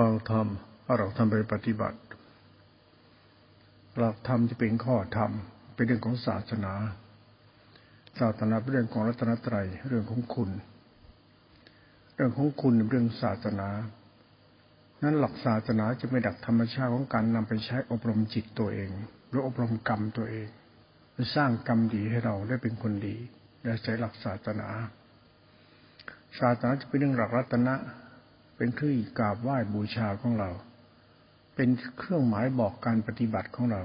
ฟังธรรมเราทำไปปฏิบัติ หลักธรรมจะเป็นข้อธรรม เป็นเรื่องของศาสนา ศาสนาเป็นเรื่องของรัตนตรัยเรื่องของคุณ เรื่องของคุณเรื่องศาสนา นั้นหลักศาสนาจะไม่ดักธรรมชาติของการนำไปใช้อบรมจิตตัวเอง หรืออบรมกรรมตัวเองไปสร้างกรรมดีให้เราได้เป็นคนดีและใช้หลักศาสนา ศาสนาจะเป็นเรื่องหลักรัตนะ เป็นเครื่องกราบไหว้บูชาของเรา เป็นเครื่องหมายบอกการปฏิบัติของเรา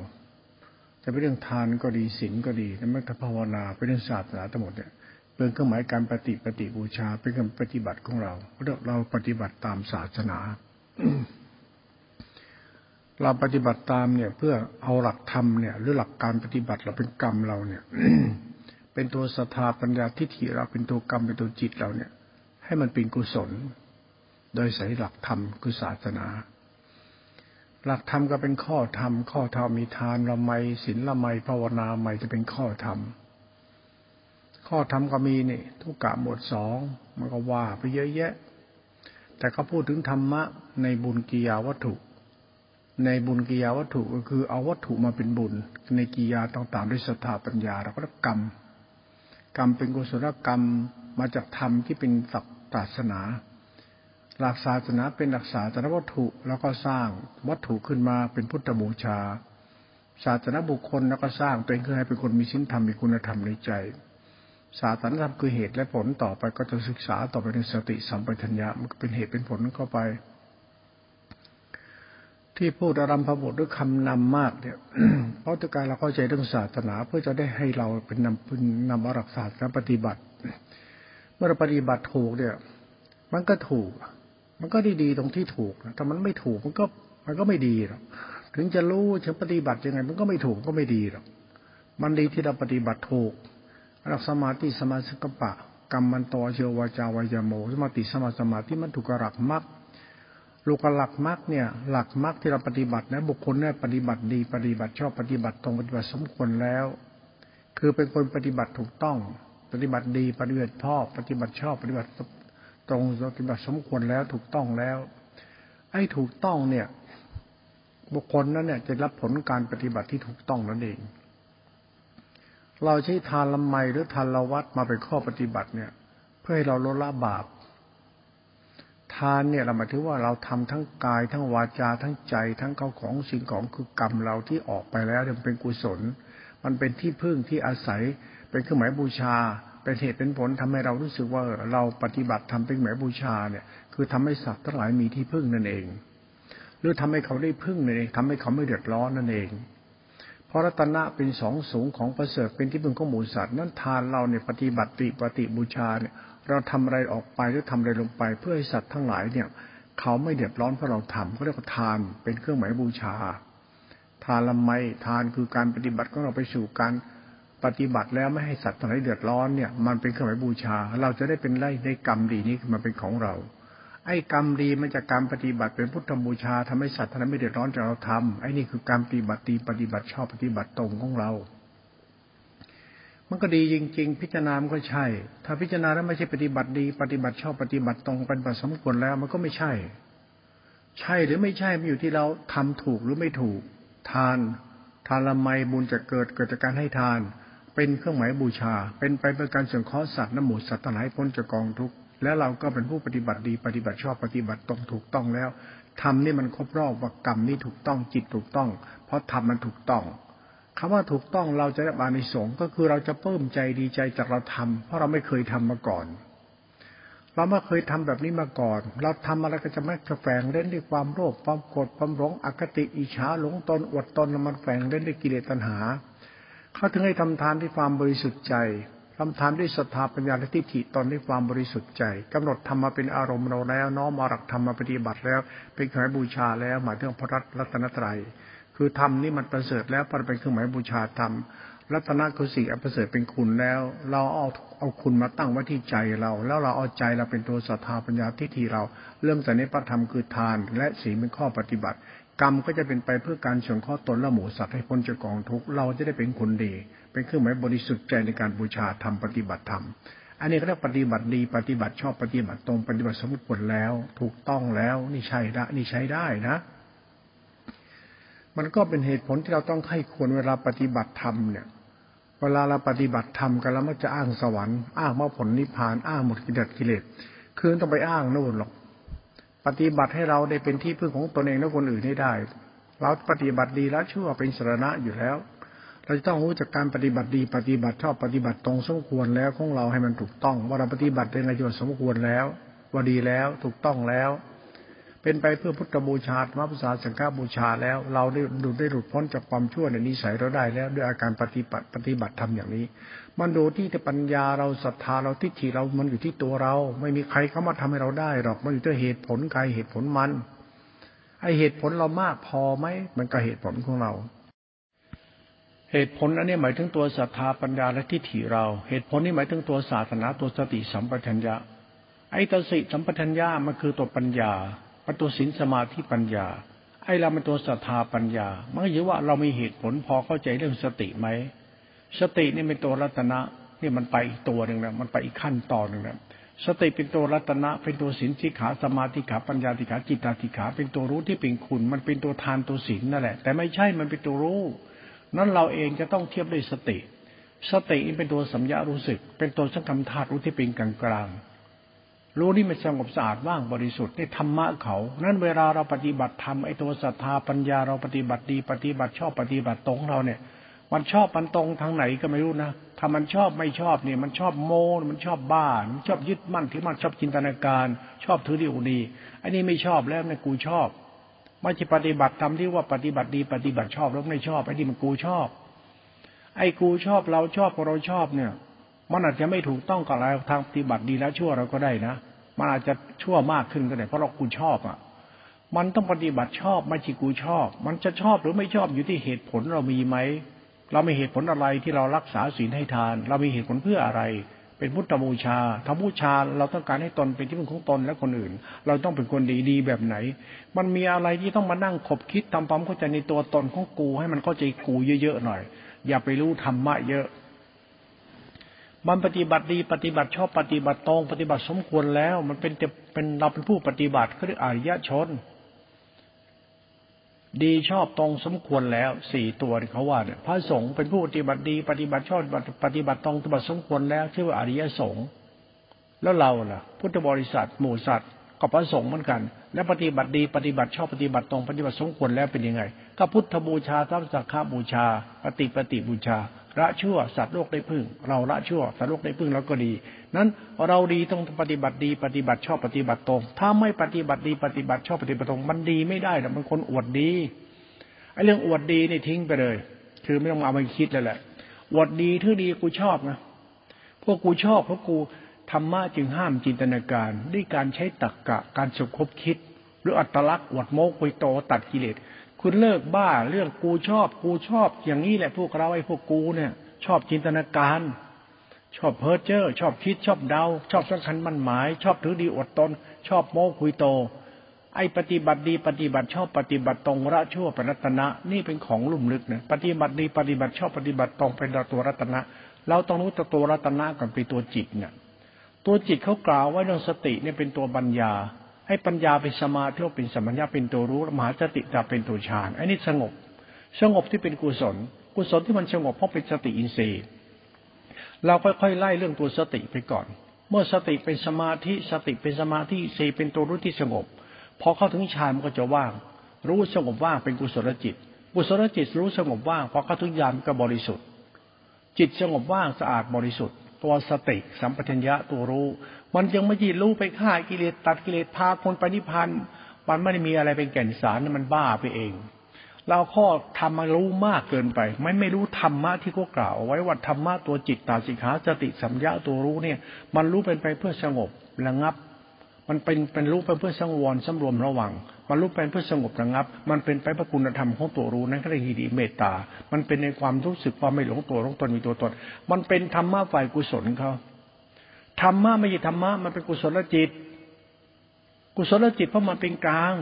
จะเป็นเรื่องทานก็ดีศีลก็ดีและแม้แต่ภาวนาเป็นเรื่องศาสนาทั้งหมดเนี่ยเป็นเครื่องหมายการปฏิปฏิบูชา เป็นการปฏิบัติของเราเรเราปฏิบัติตามศาสนา เราปฏิบัติตามเนี่ย เพื่อเอาหลักธรรมเนี่ย หรือหลักการปฏิบัติเราเป็นกรรมเราเนี่ย เป็นตัวศรัทธาปัญญาทิฏฐิเราเป็นตัวกรรมเป็นตัวจิตเราเนี่ย ให้มันเป็นกุศล โดยใส่หลักธรรมคือศาสนา หลักธรรมก็เป็นข้อธรรม ข้อธรรมมีทานละไมศีลละไมภาวนาใหม่จะเป็นข้อธรรม ข้อธรรมก็มีนี่ ทุกกะหมวดสองมันก็ว่าไปเยอะแยะ แต่เขาพูดถึงธรรมะในบุญกิยาวัตถุ ในบุญกิยาวัตถุก็คือเอาวัตถุมาเป็นบุญ ในกิยาต่างๆด้วยศรัทธาปัญญาเราก็รกรรม กรรมเป็นกุศลกรรมมาจากธรรมที่เป็นศักศาสนา หลักศาสนาเป็นหลักศาสนาวัตถุแล้วก็สร้างวัตถุขึ้นมาเป็นพุทธบูชา ศาสนาบุคคลแล้วก็สร้างเป็นเพื่อให้เป็นคนมีศีลธรรมมีคุณธรรมในใจศาสนาธรรมคือเหตุและผลต่อไปก็จะศึกษาต่อไปในสติสัมปชัญญะมันเป็นเหตุเป็นผลเข้าไป ที่พูดอารัมพบทด้วยคำนำมากเนี่ยเพราะตัวการเราเข้าใจเรื่องศาสนาเพื่อจะได้ให้เราเป็นนำเป็นนำอารักษาและปฏิบัติ เมื่อเราปฏิบัติถูกเนี่ย มันก็ถูก มันก็ดีๆตรงที่ถูกนะถ้ามันไม่ถูกมันก็มันก็ไม่ดีหรอกถึงจะรู้จะปฏิบัติยังไง มันก็ไม่ถูกก็ไม่ดีหรอกมันดีที่เราปฏิบัติถูกรักสมาธิสมาสกปะกรรมมันตอเชวาจาวายโม สมาติสมาสมาธิมันถูกหลักมรรคลูกหลักมรรคเนี่ย หลักมรรคที่เราปฏิบัตินะบุคคลเนี่ยปฏิบัติดีปฏิบัติชอบปฏิบัติตรงปฏิบัติสมควรแล้ว คือเป็นคนปฏิบัติถูกต้อง ปฏิบัติดีปฏิบัติชอบ ปฏิบัติชอบปฏิบัติ ตรงปฏิบัติสมควรแล้วถูกต้องแล้ว ไอ้ถูกต้องเนี่ย บุคคลนั้นเนี่ยจะรับผลการปฏิบัติที่ถูกต้องนั่นเอง เราใช้ทานละไมหรือทานละวัดมาเป็นข้อปฏิบัติเนี่ย เพื่อให้เราลดละบาป ทานเนี่ยเราหมายถึงว่าเราทำทั้งกาย ทั้งวาจาทั้งใจ ทั้งเข้าของสิ่งของคือกรรมเราที่ออกไปแล้วมันเป็นกุศล มันเป็นที่พึ่งที่อาศัยเป็นเครื่องหมายบูชา เป็นเหตุเป็นผลทำให้เรารู้สึกว่าเราปฏิบัติทำเป็นหมายบูชาเนี่ย คือทำให้สัตว์ทั้งหลายมีที่พึ่งนั่นเอง หรือทำให้เขาได้พึ่งนั่นเองทำให้เขาไม่เดือดร้อนนั่นเองเพราะรัตนะเป็นสองสูงของประเสริฐเป็นที่พึ่งของหมูสัตว์นั้นทานเราเนี่ยปฏิบัติปฏิบูชาเนี่ย เราทำอะไรออกไปหรือทำอะไรลงไป เพื่อให้สัตว์ทั้งหลายเนี่ย เขาไม่เดือดร้อนเพราะเราทำเขาเรียกว่าทานเป็นเครื่องหมายบูชา ทานละไมทานคือการปฏิบัติของเราไปสู่การ ปฏิบัติแล้วไม่ให้สัตว์ทั้งหลายเดือดร้อนเนี่ยมันเป็นเครื่องหมายบูชา เราจะได้เป็นไร่ได้กรรมดีนี้มาเป็นของเราไอ้กรรมดีมันจากการปฏิบัติเป็นพุทธบูชาทำให้สัตว์ทั้งหลายไม่เดือดร้อนจากเราทำไอ้นี่คือการปฏิบัติดีปฏิบัติชอบปฏิบัติตรงของเรา มันก็ดีจริง ๆ พิจารณามันก็ใช่ ถ้าพิจารณาแล้วไม่ใช่ปฏิบัติดี ปฏิบัติชอบปฏิบัติตรงป็นบัตสมควรแล้ว มันก็ไม่ใช่ ใช่หรือไม่ใช่มันอยู่ที่เราทำถูกหรือไม่ถูก ทาน ทานละไมบุญจะเกิดเกิดจากการให้ทาน เป็นเครื่องหมายบูชา เป็นไปเพื่อการเสริมข้อสัตว์น้ำหมูสัตว์ทั้งหลายพ้นจากกองทุกข์และเราก็เป็นผู้ปฏิบัติดีปฏิบัติชอบปฏิบัติตรงถูกต้องแล้วทำนี่มันครบรอบว่ากรรมนี่ถูกต้องจิตถูกต้อง เพราะทำมันถูกต้องคำว่าถูกต้องเราจะได้บานิสงก็คือเราจะเพิ่มใจดีใจจากเราทำเพราะเราไม่เคยทำมาก่อน เราไม่เคยทำแบบนี้มาก่อน เราทำอะไรก็จะไม่จะแฝงเล่นด้วยความโลภความโกรธความหลงอคติอิจฉาหลงตนอวดตนมันแฝงเล่นด้วยกิเลสตัณหา เขาถึงให้ทำทานด้วยความบริสุทธิ์ใจทำทานด้วยศรัทธาปัญญาและทิฏฐิตนด้วยความบริสุทธิ์ใจกำหนดธรรมมาเป็นอารมณ์เราแล้ว น้อมมาหลักธรรมมาปฏิบัติแล้ว เป็นเครื่องหมายบูชาแล้วหมายถึงพระรัตนตรัย คือธรรมนี่มันประเสริฐแล้วมันเป็นเครื่องหมายบูชาธรรมรัตนคือสิ่งอันประเสริฐเป็นคุณแล้ว เราเอาเอาคุณมาตั้งไว้ที่ใจเรา แล้วเราเอาใจเราเป็นตัวศรัทธาปัญญาทิฏฐิเรา เริ่มจากในพระธรรมคือทาน และศีลเป็นข้อปฏิบัติ กรรมก็จะเป็นไปเพื่อการสงเคราะห์ตนและหมูสัตว์ให้พ้นจากกองทุกข์เราจะได้เป็นคนดี เป็นเครื่องหมายบริสุทธิ์ใจในการบูชาธรรมปฏิบัติธรรมอันนี้ก็เรียกปฏิบัติดีปฏิบัติชอบปฏิบัติตรงปฏิบัติสมควรแล้ว ถูกต้องแล้ว นี่ใช่ไดนี่ใช้ได้นะ มันก็เป็นเหตุผลที่เราต้องให้ควรเวลาปฏิบัติธรรมเนี่ย เวลาเราปฏิบัติธรรมกันแล้วมันจะอ้างสวรรค์อ้างมรรคผลนิพพานอ้างหมดกิเลสกิเลสคือต้องไปอ้างนู่นหรอก ปฏิบัติให้เราได้เป็นที่พึ่งของตนเองและคนอื่นให้ได้ เราปฏิบัติดีแล้วชั่วเป็นสรณะอยู่แล้ว เราจะต้องรู้จากการปฏิบัติดีปฏิบัติชอบปฏิบัติตรงสมควรแล้วของเราให้มันถูกต้อง ว่าเราปฏิบัติเป็นระยชนสมควรแล้ว ว่าดีแล้วถูกต้องแล้ว เป็นไปเพื่อพุทธบูชาธรรมบูชาสังฆบูชาแล้ว เราได้ดูได้หลุดพ้นจากความชั่วในนิสัยเราได้แล้ว ด้วยอาการปฏิบัติปฏิบัติทำอย่างนี้ มันดูที่ปัญญาเราศรัทธาเราทิฏฐิเรา มันอยู่ที่ตัวเรา ไม่มีใครเข้ามาทำให้เราได้หรอก มันอยู่ที่เหตุผลใครเหตุผลมัน ไอเหตุผลเรามากพอไหม มันก็เหตุผลของเรา เหตุผลอันนี้หมายถึงตัวศรัทธาปัญญาและทิฏฐิเรา เหตุผลนี้หมายถึงตัวศาสนาตัวสติสัมปชัญญะ ไอตสติสัมปชัญญะมันคือตัวปัญญาป็นตัวศีลสมาธิปัญญา ไอเราเป็นตัวศรัทธาปัญญา มันก็อยู่ว่าเรามีเหตุผลพอเข้าใจเรื่องสติไหม สตินี่เป็นตัวรัตนะนี่มันไปอีกตัวหนึ่งนะมันไปอีกขั้นตอนหนึ่งนะสติเป็นตัวรัตนะเป็นตัวศีลที่ขาสมาธิขาปัญญาติขาจิตตาติขา เป็นตัวรู้ที่เป็นคุณ มันเป็นตัวทานตัวศีลนั่นแหละ แต่ไม่ใช่มันเป็นตัวรู้ นั้นเราเองจะต้องเทียบด้วยสติ สติเป็นตัวสัมยารู้สึก เป็นตัวสังคมธาตุรู้ที่เป็นกลางกลางรู้นี่มันสงบสะอาดว่างบริสุทธิ์ในธรรมะเขา นั้นเวลาเราปฏิบัติธรรมไอ้ตัวศรัทธาปัญญาเราปฏิบัติดีปฏิบัติชอบปฏิบัติตรงเราเนี่ย มันชอบมันตรงทางไหนก็ไม่รู้นะถ้ามันชอบไม่ชอบเนี่ย มันชอบโมมันชอบบ้ามันชอบยึดมั่นที่มันชอบจินตนาการ ชอบถือดีอุดีอันนี้ไม่ชอบแล้วเนี่ยกูชอบไม่ใช่ปฏิบัติทำที่ว่าปฏิบัติดีปฏิบัติชอบแล้วไม่ชอบไอ้ที่มันกูชอบ ไอ้กูชอบเราชอบเราชอบเนี่ย มันอาจจะไม่ถูกต้องกับเราทางปฏิบัติดีแล้วชั่วเราก็ได้นะมันอาจจะชั่วมากขึ้นก็ได้เพราะเรากูชอบอะมันต้องปฏิบัติชอบไม่ใช่กูชอบ มันจะชอบหรือไม่ชอบอยู่ที่เหตุผลเรามีไหม เรามีเหตุผลอะไรที่เรารักษาศีลให้ทาน เรามีเหตุผลเพื่ออะไร เป็นพุทธบูชาทำบูชาเราต้องการให้ตนเป็นที่พึ่งของตนและคนอื่น เราต้องเป็นคนดีๆแบบไหน มันมีอะไรที่ต้องมานั่งคบคิดทำความเข้าใจในตัวตนของกู ให้มันเข้าใจกูเยอะๆหน่อย อย่าไปรู้ธรรมะเยอะมันปฏิบัติดีปฏิบัติชอบปฏิบัติตรงปฏิบัติสมควรแล้ว มันเป็นเป็นเราเป็นผู้ปฏิบัติก็เรียกอริยชน ดีชอบตรงสมควรแล้วสี่ตัวที่เขาว่าเนี่ยพระสงฆ์เป็นผู้ปฏิบัติดีปฏิบัติชอบปฏิบัติตรงปฏิบัติสมควรแล้วชื่อว่าอริยสงฆ์แล้วเราล่ะ พุทธบริษัทหมู่สัตว์ก็พระสงฆ์เหมือนกัน และปฏิบัติดีปฏิบัติชอบปฏิบัติตรงปฏิบัติสมควรแล้วเป็นยังไง ก็พุทธบูชาทัพสักขาบูชา ปฏิปฏิบูชา ละชั่วสัตว์โลกได้พึ่ง เราละชั่วสัตว์โลกได้พึ่งเราก็ดี นั้นเราดีต้องปฏิบัติดีปฏิบัติชอบปฏิบัติตรง ถ้าไม่ปฏิบัติดีปฏิบัติชอบปฏิบัติตรง มันดีไม่ได้แต่มันคนอวดดีไอ้เรื่องอวดดีนี่ทิ้งไปเลย คือไม่ต้องเอาไปคิดเลยแหละอวดดีทื่อดีกูชอบนะพวกกูชอบเพราะกูธรรมะจึงห้ามจินตนาการ ด้วยการใช้ตรรกกะการสุขบคิด หรืออัตลักษณ์อวดโมกุยโตตัดกิเลส คุณเลิกบ้าเรื่องกูชอบ กูชอบ อย่างนี้แหละพวกเราไอ้พวกกูเนี่ย ชอบจินตนาการ ชอบเพ้อเจ้อชอบคิดชอบเดา ชอบสำคัญมั่นหมาย ชอบถือดีอดตน ชอบโม้คุยโต ไอ้ปฏิบัติดีปฏิบัติชอบปฏิบัติตรงระชั่วเป็นรัตนะ นี่เป็นของลุ่มลึกนะปฏิบัติดีปฏิบัติชอบปฏิบัติตรงเป็นตัวรัตนะ เราต้องรู้ตัวรัตนะก่อนเป็นตัวจิตเนี่ยตัวจิตเขากล่าวไว่าเรื่องสติเนี่ยเป็นตัวปัญญา ให้ปัญญาเป็นสมาธิเป็นสมัญญาเป็นตัวรู้มหาสติจะเป็นตัวฌานอันนี้สงบ สงบที่เป็นกุศล กุศลที่มันสงบเพราะเป็นสติอินทรีย์ เราค่อยๆไล่เรื่องตัวสติไปก่อน เมื่อสติเป็นสมาธิสติเป็นสมาธิสีเป็นตัวรู้ที่สงบพอเข้าถึงฌานมันก็จะว่าง รู้สงบว่างเป็นกุศลจิต กุศลจิตรู้สงบว่างพอเข้าถึงญาณก็บริสุทธิ์ จิตสงบว่างสะอาดบริสุทธิ์ ตัวสติสัมปชัญญะตัวรู้ มันยังไม่ยีรู้ไปฆ่ากิเลสตัดกิเลสพาคนไปนิพพานมันไม่ได้มีอะไรเป็นแก่นสารมันบ้าไปเอง เราข้อทำมารู้มากเกินไป ไม่ไม่รู้ธรรมะที่เขากล่าวไว้ว่าธรรมะตัวจิตตาสิกขาสติสัมยาตัวรู้เนี่ย มันรู้เป็นไปเพื่อสงบระงับ มันเป็นเป็นรู้ไปเพื่อสังวรสำรวมระวัง มันรู้เป็นเพื่อสงบระงับ มันเป็นไปพื่อคุณธรรมของตัวรู้นั่นก็เรียกฮีดีเมตตา มันเป็นในความรู้สึกความไม่หลงตัวหลงตนมีตัวตน มันเป็นธรรมะฝ่ายกุศลเขา ธรรมะไม่ใช่ธรรมะมันเป็นกุศลจิต กุศลจิตเพราะมันเป็นกลาง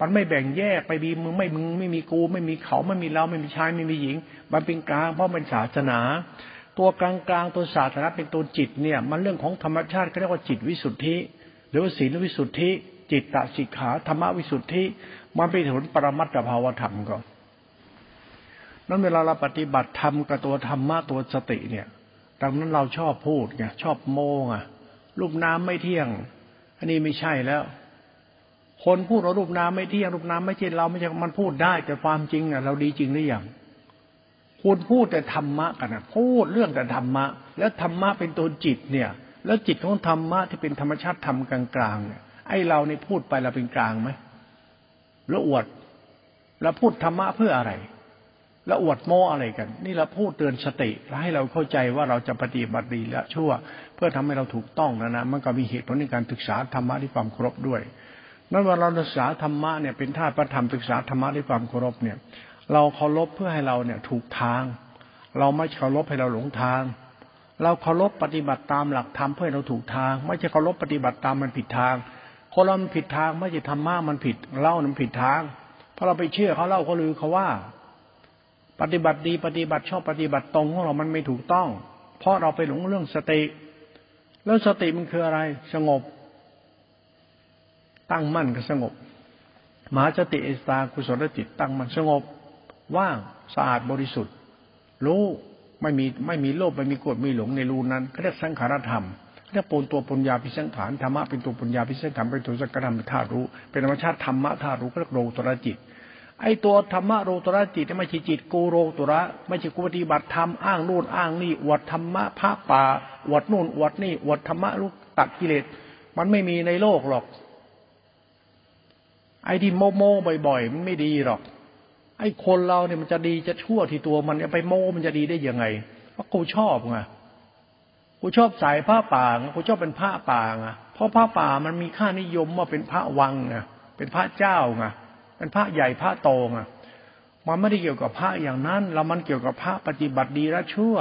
มันไม่แบ่งแยกไปมีมึงไม่มึงไม่มีกู ไม่มีเขาไม่มีเราไม่มีชายไม่มีหญิง มันเป็นกลาง เพราะมันศาสนา ตัวกลางๆตัวศาสนาเป็นตัวจิตเนี่ย มันเรื่องของธรรมชาติก็เรียกว่าจิตวิสุทธิ หรือว่าศีลวิสุทธิ จิตตสิกขาธรรมวิสุทธิ มันเป็นผลปรมัตถภาวธรรมก็นั้นเวลาเราปฏิบัติธรรมกับตัวธรรมะตัวสติเนี่ย ดังนั้นเราชอบพูดไงชอบโมงอะรูปน้ำไม่เที่ยง อันนี้ไม่ใช่แล้ว คนพูดว่ารูปน้ำไม่เที่ยงรูปน้ำไม่เที่ยงเราไม่ใช่มันพูดได้ แต่ความจริงอะ เราดีจริงหรือยังคุณพูดแต่ธรรมะกันนะพูดเรื่องแต่ธรรมะ แล้วธรรมะเป็นตัวจิตเนี่ย แล้วจิตของธรรมะที่เป็นธรรมชาติธรรมกลางๆเนี่ยไอเราเนี่พูดไปเราเป็นกลางไหมแล้วอวดแล้วพูดธรรมะเพื่ออะไร แล้วอวดโมอะไรกัน นี่เราพูดเตือนสติให้เราเข้าใจว่าเราจะปฏิบัติดีและชั่ว เพื่อทำให้เราถูกต้องนะนะมันก็มีเหตุผลในการศึกษาธรรมะที่ความครบด้วยนั่นว่าเราศึกษาธรรมะเนี่ยเป็นธาตุประธรรมศึกษาธรรมะที่ความเคารพเนี่ย เราเคารพเพื่อให้เราเนี่ยถูกทาง เราไม่เคารพให้เราหลงทาง เราเคารพปฏิบัติตามหลักธรรมเพื่อให้เราถูกทาง ไม่ใช่เคารพปฏิบัติตามมันผิดทางคนเรามันผิดทางไม่ใช่ธรรมะมันผิดเล่ามันผิดทางเพราะเราไปเชื่อเขาเล่าเขาลือเขาว่า ปฏิบัติดีปฏิบัติชอบปฏิบัติตรงของเรามันไม่ถูกต้อง เพราะเราไปหลงเรื่องสติ แล้วสติมันคืออะไร สงบ ตั้งมั่นก็สงบมหาสติเอสตากุศลจิตตั้งมั่นสงบ ว่างสะอาดบริสุทธิ์ รู้ไม่มีไม่มีโลภไม่มีโกรธไม่หลงในรูนั้นเขาเรียกสังขารธรรมเรียกปนตัวปุญญาพิสังขารธรรมะเป็นตัวปุญญาพิสังขารเป็นตัวสังขารธรรมธาตุรู้ เป็นธรรมชาติธรรมะธาตุรู้ก็เรียกโลตระจิต ไอตัวธรรมะโลตระจิตไม่ใช่จิตกูโรตระ ไม่ใช่กูปฏิบัติธรรมอ้างนู่นอ้างนี่อวดธรรมะพระป่าอวดนู่นอวดนี่อวดธรรมะรู้ตัดกิเลสมันไม่มีในโลกหรอก ไอ้ที่โมโมบ่อยๆมันไม่ดีหรอก ไอ้คนเราเนี่ยมันจะดีจะชั่วที่ตัวมันไปโม้มันจะดีได้ยังไงเพราะกูชอบไงกูชอบสายผ้าป่ากูชอบเป็นผ้าป่าไงเพราะผ้าป่ามันมีค่านิยมว่าเป็นพระวังไงเป็นพระเจ้าไง เป็นพระใหญ่พระโตไงมันไม่ได้เกี่ยวกับพระอย่างนั้น เรามันเกี่ยวกับพระปฏิบัติดีและชั่ว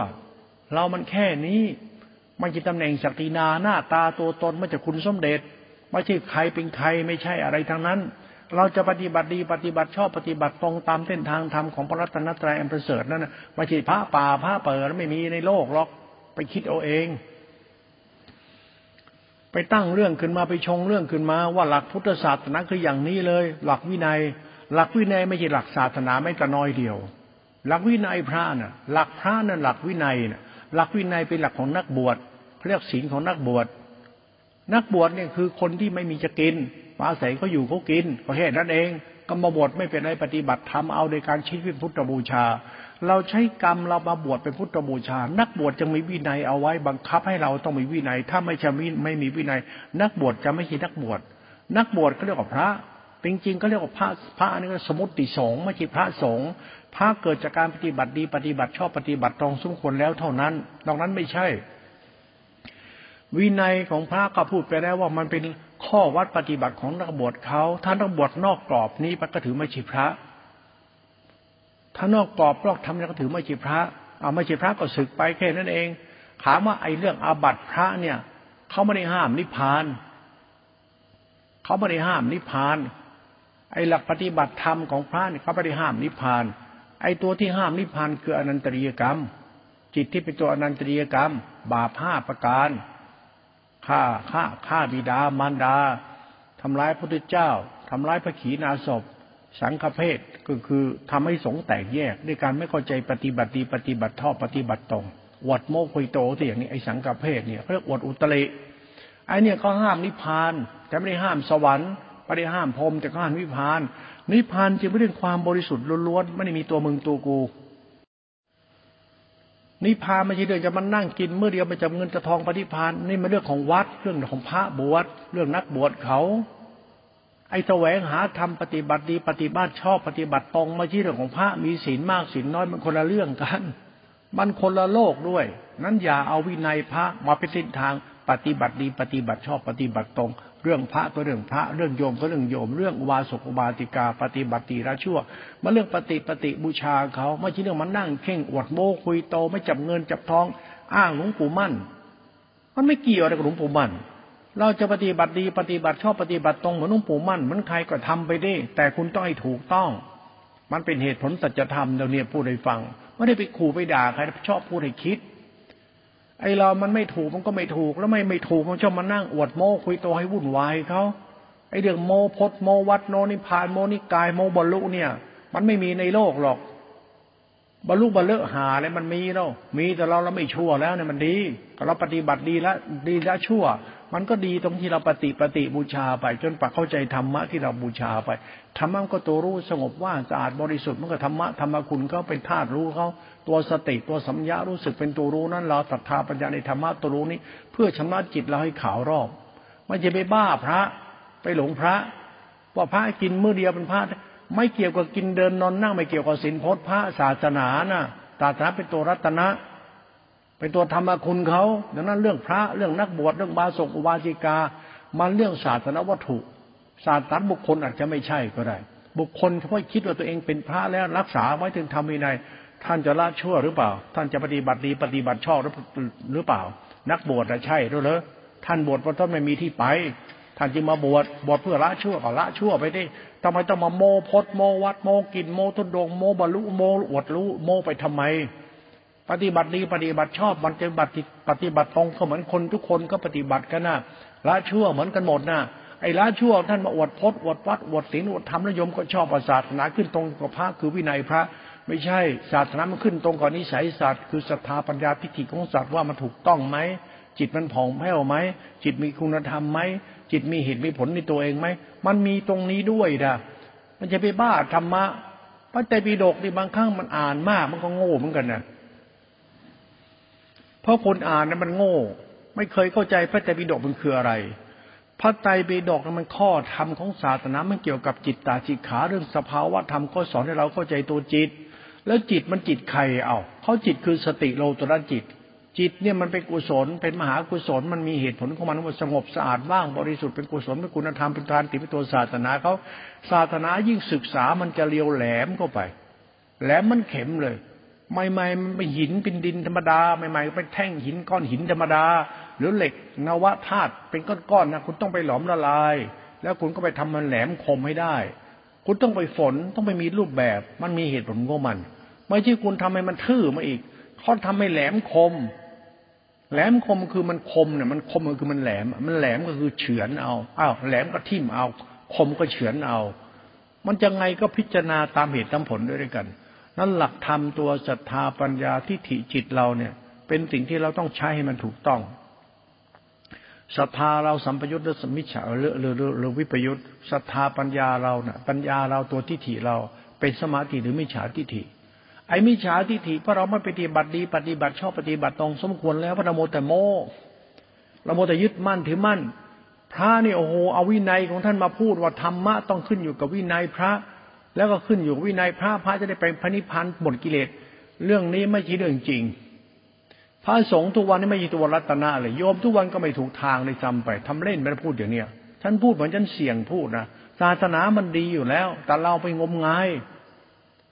เรามันแค่นี้มันจะตำแหน่งศักดินาหน้าตาตัวตนไม่ใช่คุณสมเด็จไม่ใช่ใครเป็นใครไม่ใช่อะไรทั้งนั้น เราจะปฏิบัติดีปฏิบัติชอบปฏิบัติตรงตามเส้นทางธรรมของพระรัตนตรัยอันประเสริฐนั่นนะไม่ใช่พระป่าพระเปิดไม่มีในโลกหรอกไปคิดเอาเอง ไปตั้งเรื่องขึ้นมาไปชงเรื่องขึ้นมา ว่าหลักพุทธศาสนาคืออย่างนี้เลย หลักวินัย หลักวินัยไม่ใช่หลักศาสนาไม่กระน้อยเดียว หลักวินัยพระน่ะ หลักพระนั่นหลักวินัยน่ะ หลักวินัยเป็นหลักของนักบวชเรียกศีลของนักบวชนักบวชเนี่ยคือคนที่ไม่มีจะกินฟ้าใสเขาอยู่เขากินก็แค่นั้นเองกรรมบวชไม่เป็นไรปฏิบัติทำเอาโดยการชี้เป็นพุทธบูชา เราใช้กรรมเรามาบวชเป็นพุทธบูชา นักบวชจะมีวินัยเอาไว้บังคับให้เราต้องมีวินัย ถ้าไม่ใช่ไม่มีวินัย นักบวชจะไม่ใช่นักบวช นักบวชก็เรียกว่าพระจริงๆก็เรียกว่าพระพระนี่ก็สมุติสงฆ์ไม่ใช่พระสงฆ์พระเกิดจากการปฏิบัติดีปฏิบัติชอบปฏิบัติตรงสมควรแล้วเท่านั้นนอกนั้นไม่ใช่ วินัยของพระก็พูดไปแล้วว่ามันเป็นข้อวัดปฏิบัติของนักบวชเขาถ้านักบวชนอกกรอบนี้ก็ถือไม่ใช่พระ ถ้านอกกรอบนอกทำก็ถือไม่ใช่พระ เอาไม่ใช่พระก็ศึกไปแค่นั้นเอง ถามว่าไอ้เรื่องอาบัติพระเนี่ยเขาไม่ได้ห้ามนิพพานเขาไม่ได้ห้ามนิพพาน ไอ้หลักปฏิบัติธรรมของพระเนี่ยเขาไม่ได้ห้ามนิพพาน ไอ้ตัวที่ห้ามนิพพานคืออนันตริยกรรม จิตที่เป็นตัวอนันตริยกรรม บาปห้าประการฆ่าฆ่าฆ่าบิดามารดาทำร้ายพระพุทธเจ้าทำร้ายพระขีณาสพ สังฆเพศก็คือทำให้สงแตกแยก ด้วยการไม่เข้าใจปฏิบัติดีปฏิบัติทอปฏิบัติตรงวดโมกุยโตที่อย่างนี้ไอ้สังฆเพศเนี่ยเรียกวดอุตริไอ้เนี่ยก็ห้ามนิพพานแต่ไม่ได้ห้ามสวรรค์ไม่ได้ห้ามพรมแต่ก็ห้ามนิพพาน นิพพานจึงไม่เรื่องความบริสุทธิ์ล้วนๆไม่ได้มีตัวมึงตัวกูนิพพานไม่ใช่เรื่องจะมานั่งกินเมื่อเดียวไปจับเงินจะทองปฏิพานนี่มันเรื่องของวัดเรื่องของพระบวชเรื่องนักบวชเขา ไอ้แสวงหาทำปฏิบัติดีปฏิบัติชอบปฏิบัติตรงไม่ใช่เรื่องของพระมีศีลมากศีลน้อยมันคนละเรื่องกัน มันคนละโลกด้วย นั้นอย่าเอาวินัยพระมาเป็นเส้นทางปฏิบัติดีปฏิบัติชอบปฏิบัติตรง เรื่องพระก็เรื่องพระ เรื่องโยมก็เรื่องโยม เรื่องอุบาสกอุบาติกา ปฏิบัติระชั่วมาเรื่องปฏิปฏิบูชาเขาไม่ใช่เรื่องมันนั่งเข่งอวดโม้คุยโตไม่จับเงินจับทอง อ้างหลวงปู่มั่น มันไม่เกี่ยวอะไรกับหลวงปู่มั่น เราจะปฏิบัติดีปฏิบัติชอบปฏิบัติตรงเหมือนหลวงปู่มั่นเหมือนใครก็ทำไปได้แต่คุณต้องให้ถูกต้อง มันเป็นเหตุผลสัจธรรมเราเนี่ยพูดให้ฟังไม่ได้ไปขู่ไปด่าใครชอบพูดให้คิด ไอเรามันไม่ถูกมันก็ไม่ถูก แล้วไม่ไม่ถูกมันชอบมานั่งอวดโม้คุยตัวให้วุ่นวายเขาไอเรื่องโมพดโมวัดโนนิพานโมนิกายโมบรรลุเนี่ย มันไม่มีในโลกหรอกบรรลุบรรลุหาเลยมันมีแล้วมีแต่เราเราไม่ชั่วแล้วเนี่ยมันดีเราปฏิบัติดีแล้วดีแล้วชั่ว มันก็ดีตรงที่เราปฏิปฏิบูชาไป จนปกเข้าใจธรรมะที่เราบูชาไปธรรมะก็ตัวรู้สงบว่างสะอาดบริสุทธิ์มันก็ธรรมะธรรมคุณเขาเป็นธาตุรู้เขาตัวสติตัวสัมยารู้สึกเป็นตัวรู้นั้นเราศรัทธาปัญญาในธรรมะตัวรู้นี้ เพื่อชำระจิตเราให้ขาวรอบไม่จะไปบ้าพระ ไปหลงพระว่าพระกินมื้อเดียวเป็นพระไม่เกี่ยวกับกินเดินนอนนั่งไม่เกี่ยวกับศีลพจน์พระศาสนานะ่ะศาสนาเป็นตัวรัตนะ เป็นตัวธรรมคุณเขาดังนั้นเรื่องพระเรื่องนักบวชเรื่องบาศกอุบาสิกา มันเรื่องศาสนาวัตถุศาสนาบุคคลอาจจะไม่ใช่ก็ได้ บุคคลเขาคิดว่าตัวเองเป็นพระแล้วรักษาไว้ถึงทำวินัยท่านจะละชั่วหรือเปล่า ท่านจะปฏิบัติดีปฏิบัติชอบหรือเปล่า นักบวชจะใช่หรือเหรอท่านบวชเพราะท่านไม่มีที่ไป ท่านจึงมาบวชบวชเพื่อละชั่วก็ละชั่วไปดิทำไมต้องมาโมพดโมวัดโมกินโมทุดงโมบรรลุโมอวดรู้โมไปทำไม ปฏิบัติดีปฏิบัติชอบปฏิบัติปฏิบัติตรงก็เหมือนคนทุกคนก็ปฏิบัติกันนะละชั่วเหมือนกันหมดนะไอ้ละชั่วท่านมาอวดพดอวดวัดอวดศีลอวดธรรมนิยมก็ชอบศาสนาขึ้นตรงกับพระคือวินัยพระ ไม่ใช่ศาสนามันขึ้นตรงกับนิสัยศาสตร์คือศรัทธาปัญญาทิฏฐิของศาสตร์ว่ามันถูกต้องไหมจิตมันผ่องแผ้วไหมจิตมีคุณธรรมไหมจิตมีเหตุมีผลในตัวเองไหมมันมีตรงนี้ด้วยนะมันจะไปบ้าธรรมะพระไตรปิฎกนี่บางครั้งมันอ่านมากมันก็โง่เหมือนกันนะ เพราะคนอ่านนั้นมันโง่ ไม่เคยเข้าใจพระไตรปิฎกมันคืออะไร พระไตรปิฎกนั้นมันข้อธรรมของศาสนา มันเกี่ยวกับจิตตาจิตขาเรื่องสภาวะธรรมก็สอนให้เราเข้าใจตัวจิต แล้วจิตมันจิตใครเอาเขาจิตคือสติโลตระจิต จิตเนี่ยมันเป็นกุศล เป็นมหากุศล มันมีเหตุผลของมันว่าสงบสะอาดว่างบริสุทธิ์เป็นกุศลเป็นคุณธรรมเป็นทานติเป็นตัวศาสนาเขาศาสนายิ่งศึกษามันจะเลียวแหลมเข้าไปแหลมมันเข็มเลย ใหม่ๆมันเป็นหินเป็นดินธรรมดา ใหม่ๆเป็นแท่งหินก้อนหินธรรมดา หรือเหล็กนวธาตุเป็นก้อนๆนะคุณต้องไปหลอมละลาย แล้วคุณก็ไปทำมันแหลมคมให้ได้ คุณต้องไปฝนต้องไปมีรูปแบบ มันมีเหตุผลของมัน ไม่ใช่คุณทำให้มันทื่อมาอีกเขาทำให้แหลมคม แหลมคมคือมันคมเนี่ยมันคมมันคือมันแหลม มันแหลมก็คือเฉือนเอาอ้าวแหลมก็ทิ่มเอา คมก็เฉือนเอา มันจะไงก็พิจารณาตามเหตุตามผลด้วยกัน นั้นหลักธรรมตัวศรัทธาปัญญาที่ถิจิตเราเนี่ย เป็นสิ่งที่เราต้องใช้ให้มันถูกต้องศรัทธาเราสัมปยุทธ์หรือสมิจฉาหรือหรือหรือวิปยุทธ์ศรัทธาปัญญาเราเนี่ยปัญญาเราตัวทิฏฐิเรา เป็นสมาธิหรือมิจฉาทิฏฐิ ไอ้มิจฉาทิฏฐิเพราะเราไม่ปฏิบัติดีปฏิบัติชอบปฏิบัติตรงสมควรแล้วพระโมแต่โมเราโมแต่ยึดมั่นถือมั่น พระนี่โอ้โหเอาวินัยของท่านมาพูดว่าธรรมะต้องขึ้นอยู่กับวินัยพระ แล้วก็ขึ้นอยู่วินัยพระพระจะได้ไปพระนิพพานหมดกิเลสเรื่องนี้ไม่ใช่เรื่องจริง พระสงฆ์ทุกวันนี้ไม่ใช่ตัวรัตนะเลยโยมทุกวันก็ไม่ถูกทางเลยจำไปทำเล่นไม่ได้พูดอย่างเนี้ยท่านพูดเหมือนฉันเสี่ยงพูดนะศาสนามันดีอยู่แล้ว แต่เราไปงมงาย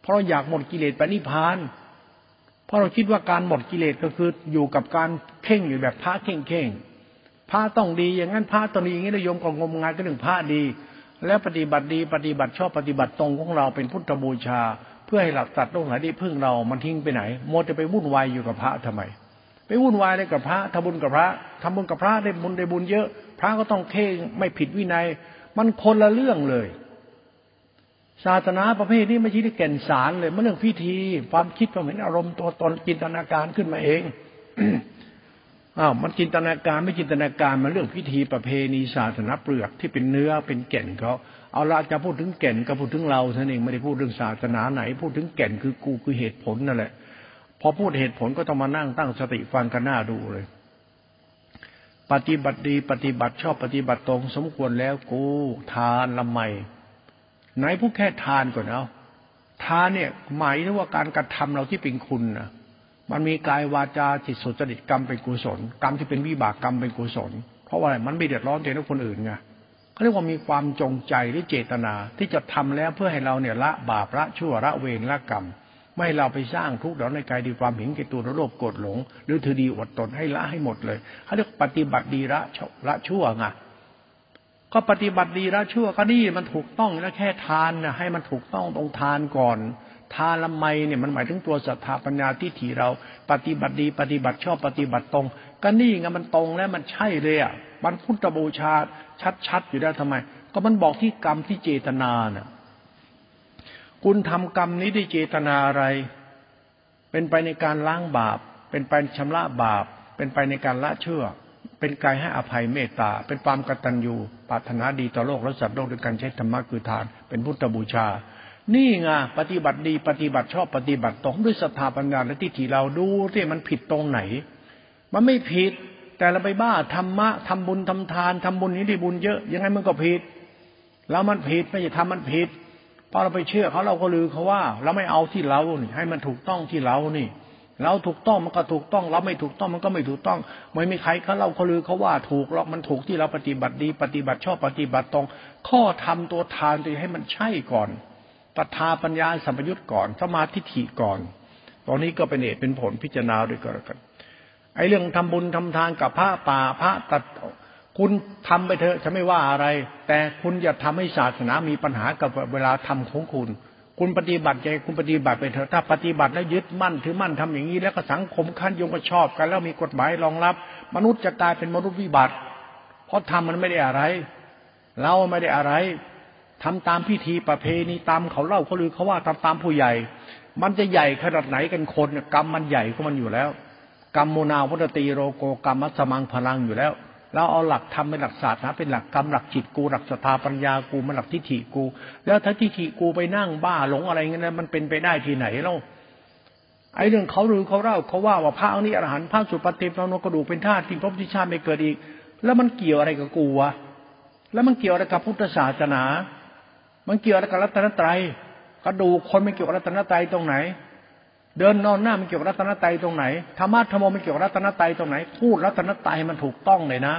เพราะเราอยากหมดกิเลสไปนิพพานเพราะเราคิดว่าการหมดกิเลสก็คืออยู่กับการเข่งอยู่แบบพระเข่งเข่งพระต้องดีอย่างนั้นพระต้องดีอย่างนี้เราโยมก็งมงายก็หนึ่งพระดี แล้วปฏิบัติดีปฏิบัติชอบปฏิบัติตรงของเราเป็นพุทธบูชา เพื่อให้หลักตัดตรงไหนที่พึ่งเรามันทิ้งไปไหนโมจะไปวุ่นวายอยู่กับพระทำไม ไปวุ่นวายเลยกับพระทำบุญกับพระทำบุญกับพระได้บุญได้บุญเยอะ พระก็ต้องเข่งไม่ผิดวินัย มันคนละเรื่องเลยศาสนาประเภทนี้ไม่ใช่ที่แก่นสารเลยมันเรื่องพิธี ความคิดความเห็นอารมณ์ตัวตนจินตนาการขึ้นมาเอง อ้าวมันจินตนาการไม่จินตนาการมันเรื่องพิธีประเพณีศาสนาเปลือกที่เป็นเนื้อเป็นแก่นเขาเอาละจะพูดถึงแก่นก็พูดถึงเราท่านเองไม่ได้พูดเรื่องศาสนาไหน พูดถึงแก่นคือกูคือเหตุผลนั่นแหละ พอพูดเหตุผลก็ต้องมานั่งตั้งสติฟังกันหน้าดูเลย ปฏิบัติดีปฏิบัติชอบปฏิบัติตรงสมควรแล้วกูทานละไมไหนผู้แค่ทานก่อนเอาทานเนี่ยหมายถึงว่าการกระทำเราที่เป็นคุณนะ มันมีกายวาจาจิตสุจริตกรรมเป็นกุศล กรรมที่เป็นวิบากกรรมเป็นกุศล เพราะว่าอะไรมันไม่เดือดร้อนตัวคนอื่นไงเขาเรียกว่ามีความจงใจหรือเจตนาที่จะทำแล้วเพื่อให้เราเนี่ยละบาปละชั่วละเวรละกรรม ไม่ให้เราไปสร้างทุกข์เดในกายดีความเห็นแก่ตัวโลภโกรธหลง หรือถือดีอดตนให้ละให้หมดเลยเขาเรียกปฏิบัติดีละละชั่วไงก็ปฏิบัติดีล้วชั่วก็นี่มันถูกต้องแล้วแค่ทานนะให้มันถูกต้องตรงทานก่อน ทาละไมเนี่ยมันหมายถึงตัวศรัทธาปัญญาทิฏฐิเรา ปฏิบัติดี ปฏิบัติชอบปฏิบัติตรง ก็นี่ไงมันตรงแล้วมันใช่เลยอะมันพุทธบูชาชัดๆอยู่ได้ทำไม ก็มันบอกที่กรรมที่เจตนาน่ะคุณทำกรรมนี้ด้วยเจตนาอะไร เป็นไปในการล้างบาป เป็นไปชำระบาป เป็นไปในการละเชื่อ เป็นกายให้อภัยเมตตา เป็นความกตัญญูปรารถนาดีต่อโลกและสัตว์โลกด้วยการใช้ธรรมะคือทาน เป็นพุทธบูชา นี่ไงปฏิบัติดีปฏิบัติชอบปฏิบัติตรงด้วยศรัทธาปัญญาและทิฏฐิเราดูที่มันผิดตรงไหน มันไม่ผิด แต่เราไปบ้าธรรมะทำบุญทำทานทำบุญนี้ได้บุญเยอะ ยังไงมันก็ผิด แล้วมันผิดไม่ใช่ทำมันผิดพอเราไปเชื่อเขาเราก็ลือเขาว่า เราไม่เอาที่เรานี่ ให้มันถูกต้องที่เรานี่ เราถูกต้องมันก็ถูกต้อง เราไม่ถูกต้องมันก็ไม่ถูกต้องไม่มีใครเขาเราเขาลือเขาว่าถูกหรอกมันถูกที่เราปฏิบัติดี ปฏิบัติชอบปฏิบัติตรง ข้อทำตัวทานตัวให้มันใช่ก่อน ตัทาปัญญาสัมปยุตก่อน สมาธิฐิก่อน ตอนนี้ก็เป็นเหตุเป็นผลพิจารณาด้วยกันกัน ไอ้เรื่องทำบุญทำทานกับพระป่าพระตัดคุณทำไปเถอะฉันไม่ว่าอะไร แต่คุณอย่าทำให้ศาสนามีปัญหากับเวลาทำของคุณ คุณปฏิบัติใจคุณปฏิบัติไปเถอะถ้าปฏิบัติแล้วยึดมั่นถือมั่นทำอย่างนี้ แล้วก็สังคมขั้นยงก็ชอบกัน แล้วมีกฎหมายรองรับ มนุษย์จะกลายเป็นมนุษย์วิบัติ เพราะทำมันไม่ได้อะไร เราไม่ได้อะไร ทำตามพิธีประเพณีตามเขาเล่าเขาลือเขาว่าทำตามผู้ใหญ่ มันจะใหญ่ขนาดไหนกันคนกรรมมันใหญ่ก็มันอยู่แล้ว กรรมโมนาวัตตีโรโกกรรมมัสมังพลังอยู่แล้วเราเอาหลักทำเป็นหลักศาสตร์นะเป็นหลักกรรมหลักจิตกู หลักสถาปัญญากูมันหลักทิฏฐิกู แล้วถ้าทิฏฐิกูไปนั่งบ้าหลงอะไรเงี้ยมันเป็นไปได้ที่ไหนเล่าไอ้เรื่องเขาหรือเขาเล่าเขาว่าว่าพระองค์นี้อรหันต์พระสุปฏิปันโนกระดูกเป็นธาตุที่พบที่ชาติไม่เกิดอีก แล้วมันเกี่ยวอะไรกับกูวะแล้วมันเกี่ยวอะไรกับพุทธศาสนา มันเกี่ยวกับรัตนตรัยกระดูกคนไม่เกี่ยวกับรัตนตรัยตรงไหน เดินนอนหน้ามันเกี่ยวกับรัตนตรัยตรงไหนธรรมะธรรมมันเกี่ยวกับรัตนตรัยตรงไหน พูดรัตนตรัยมันถูกต้องเลยนะ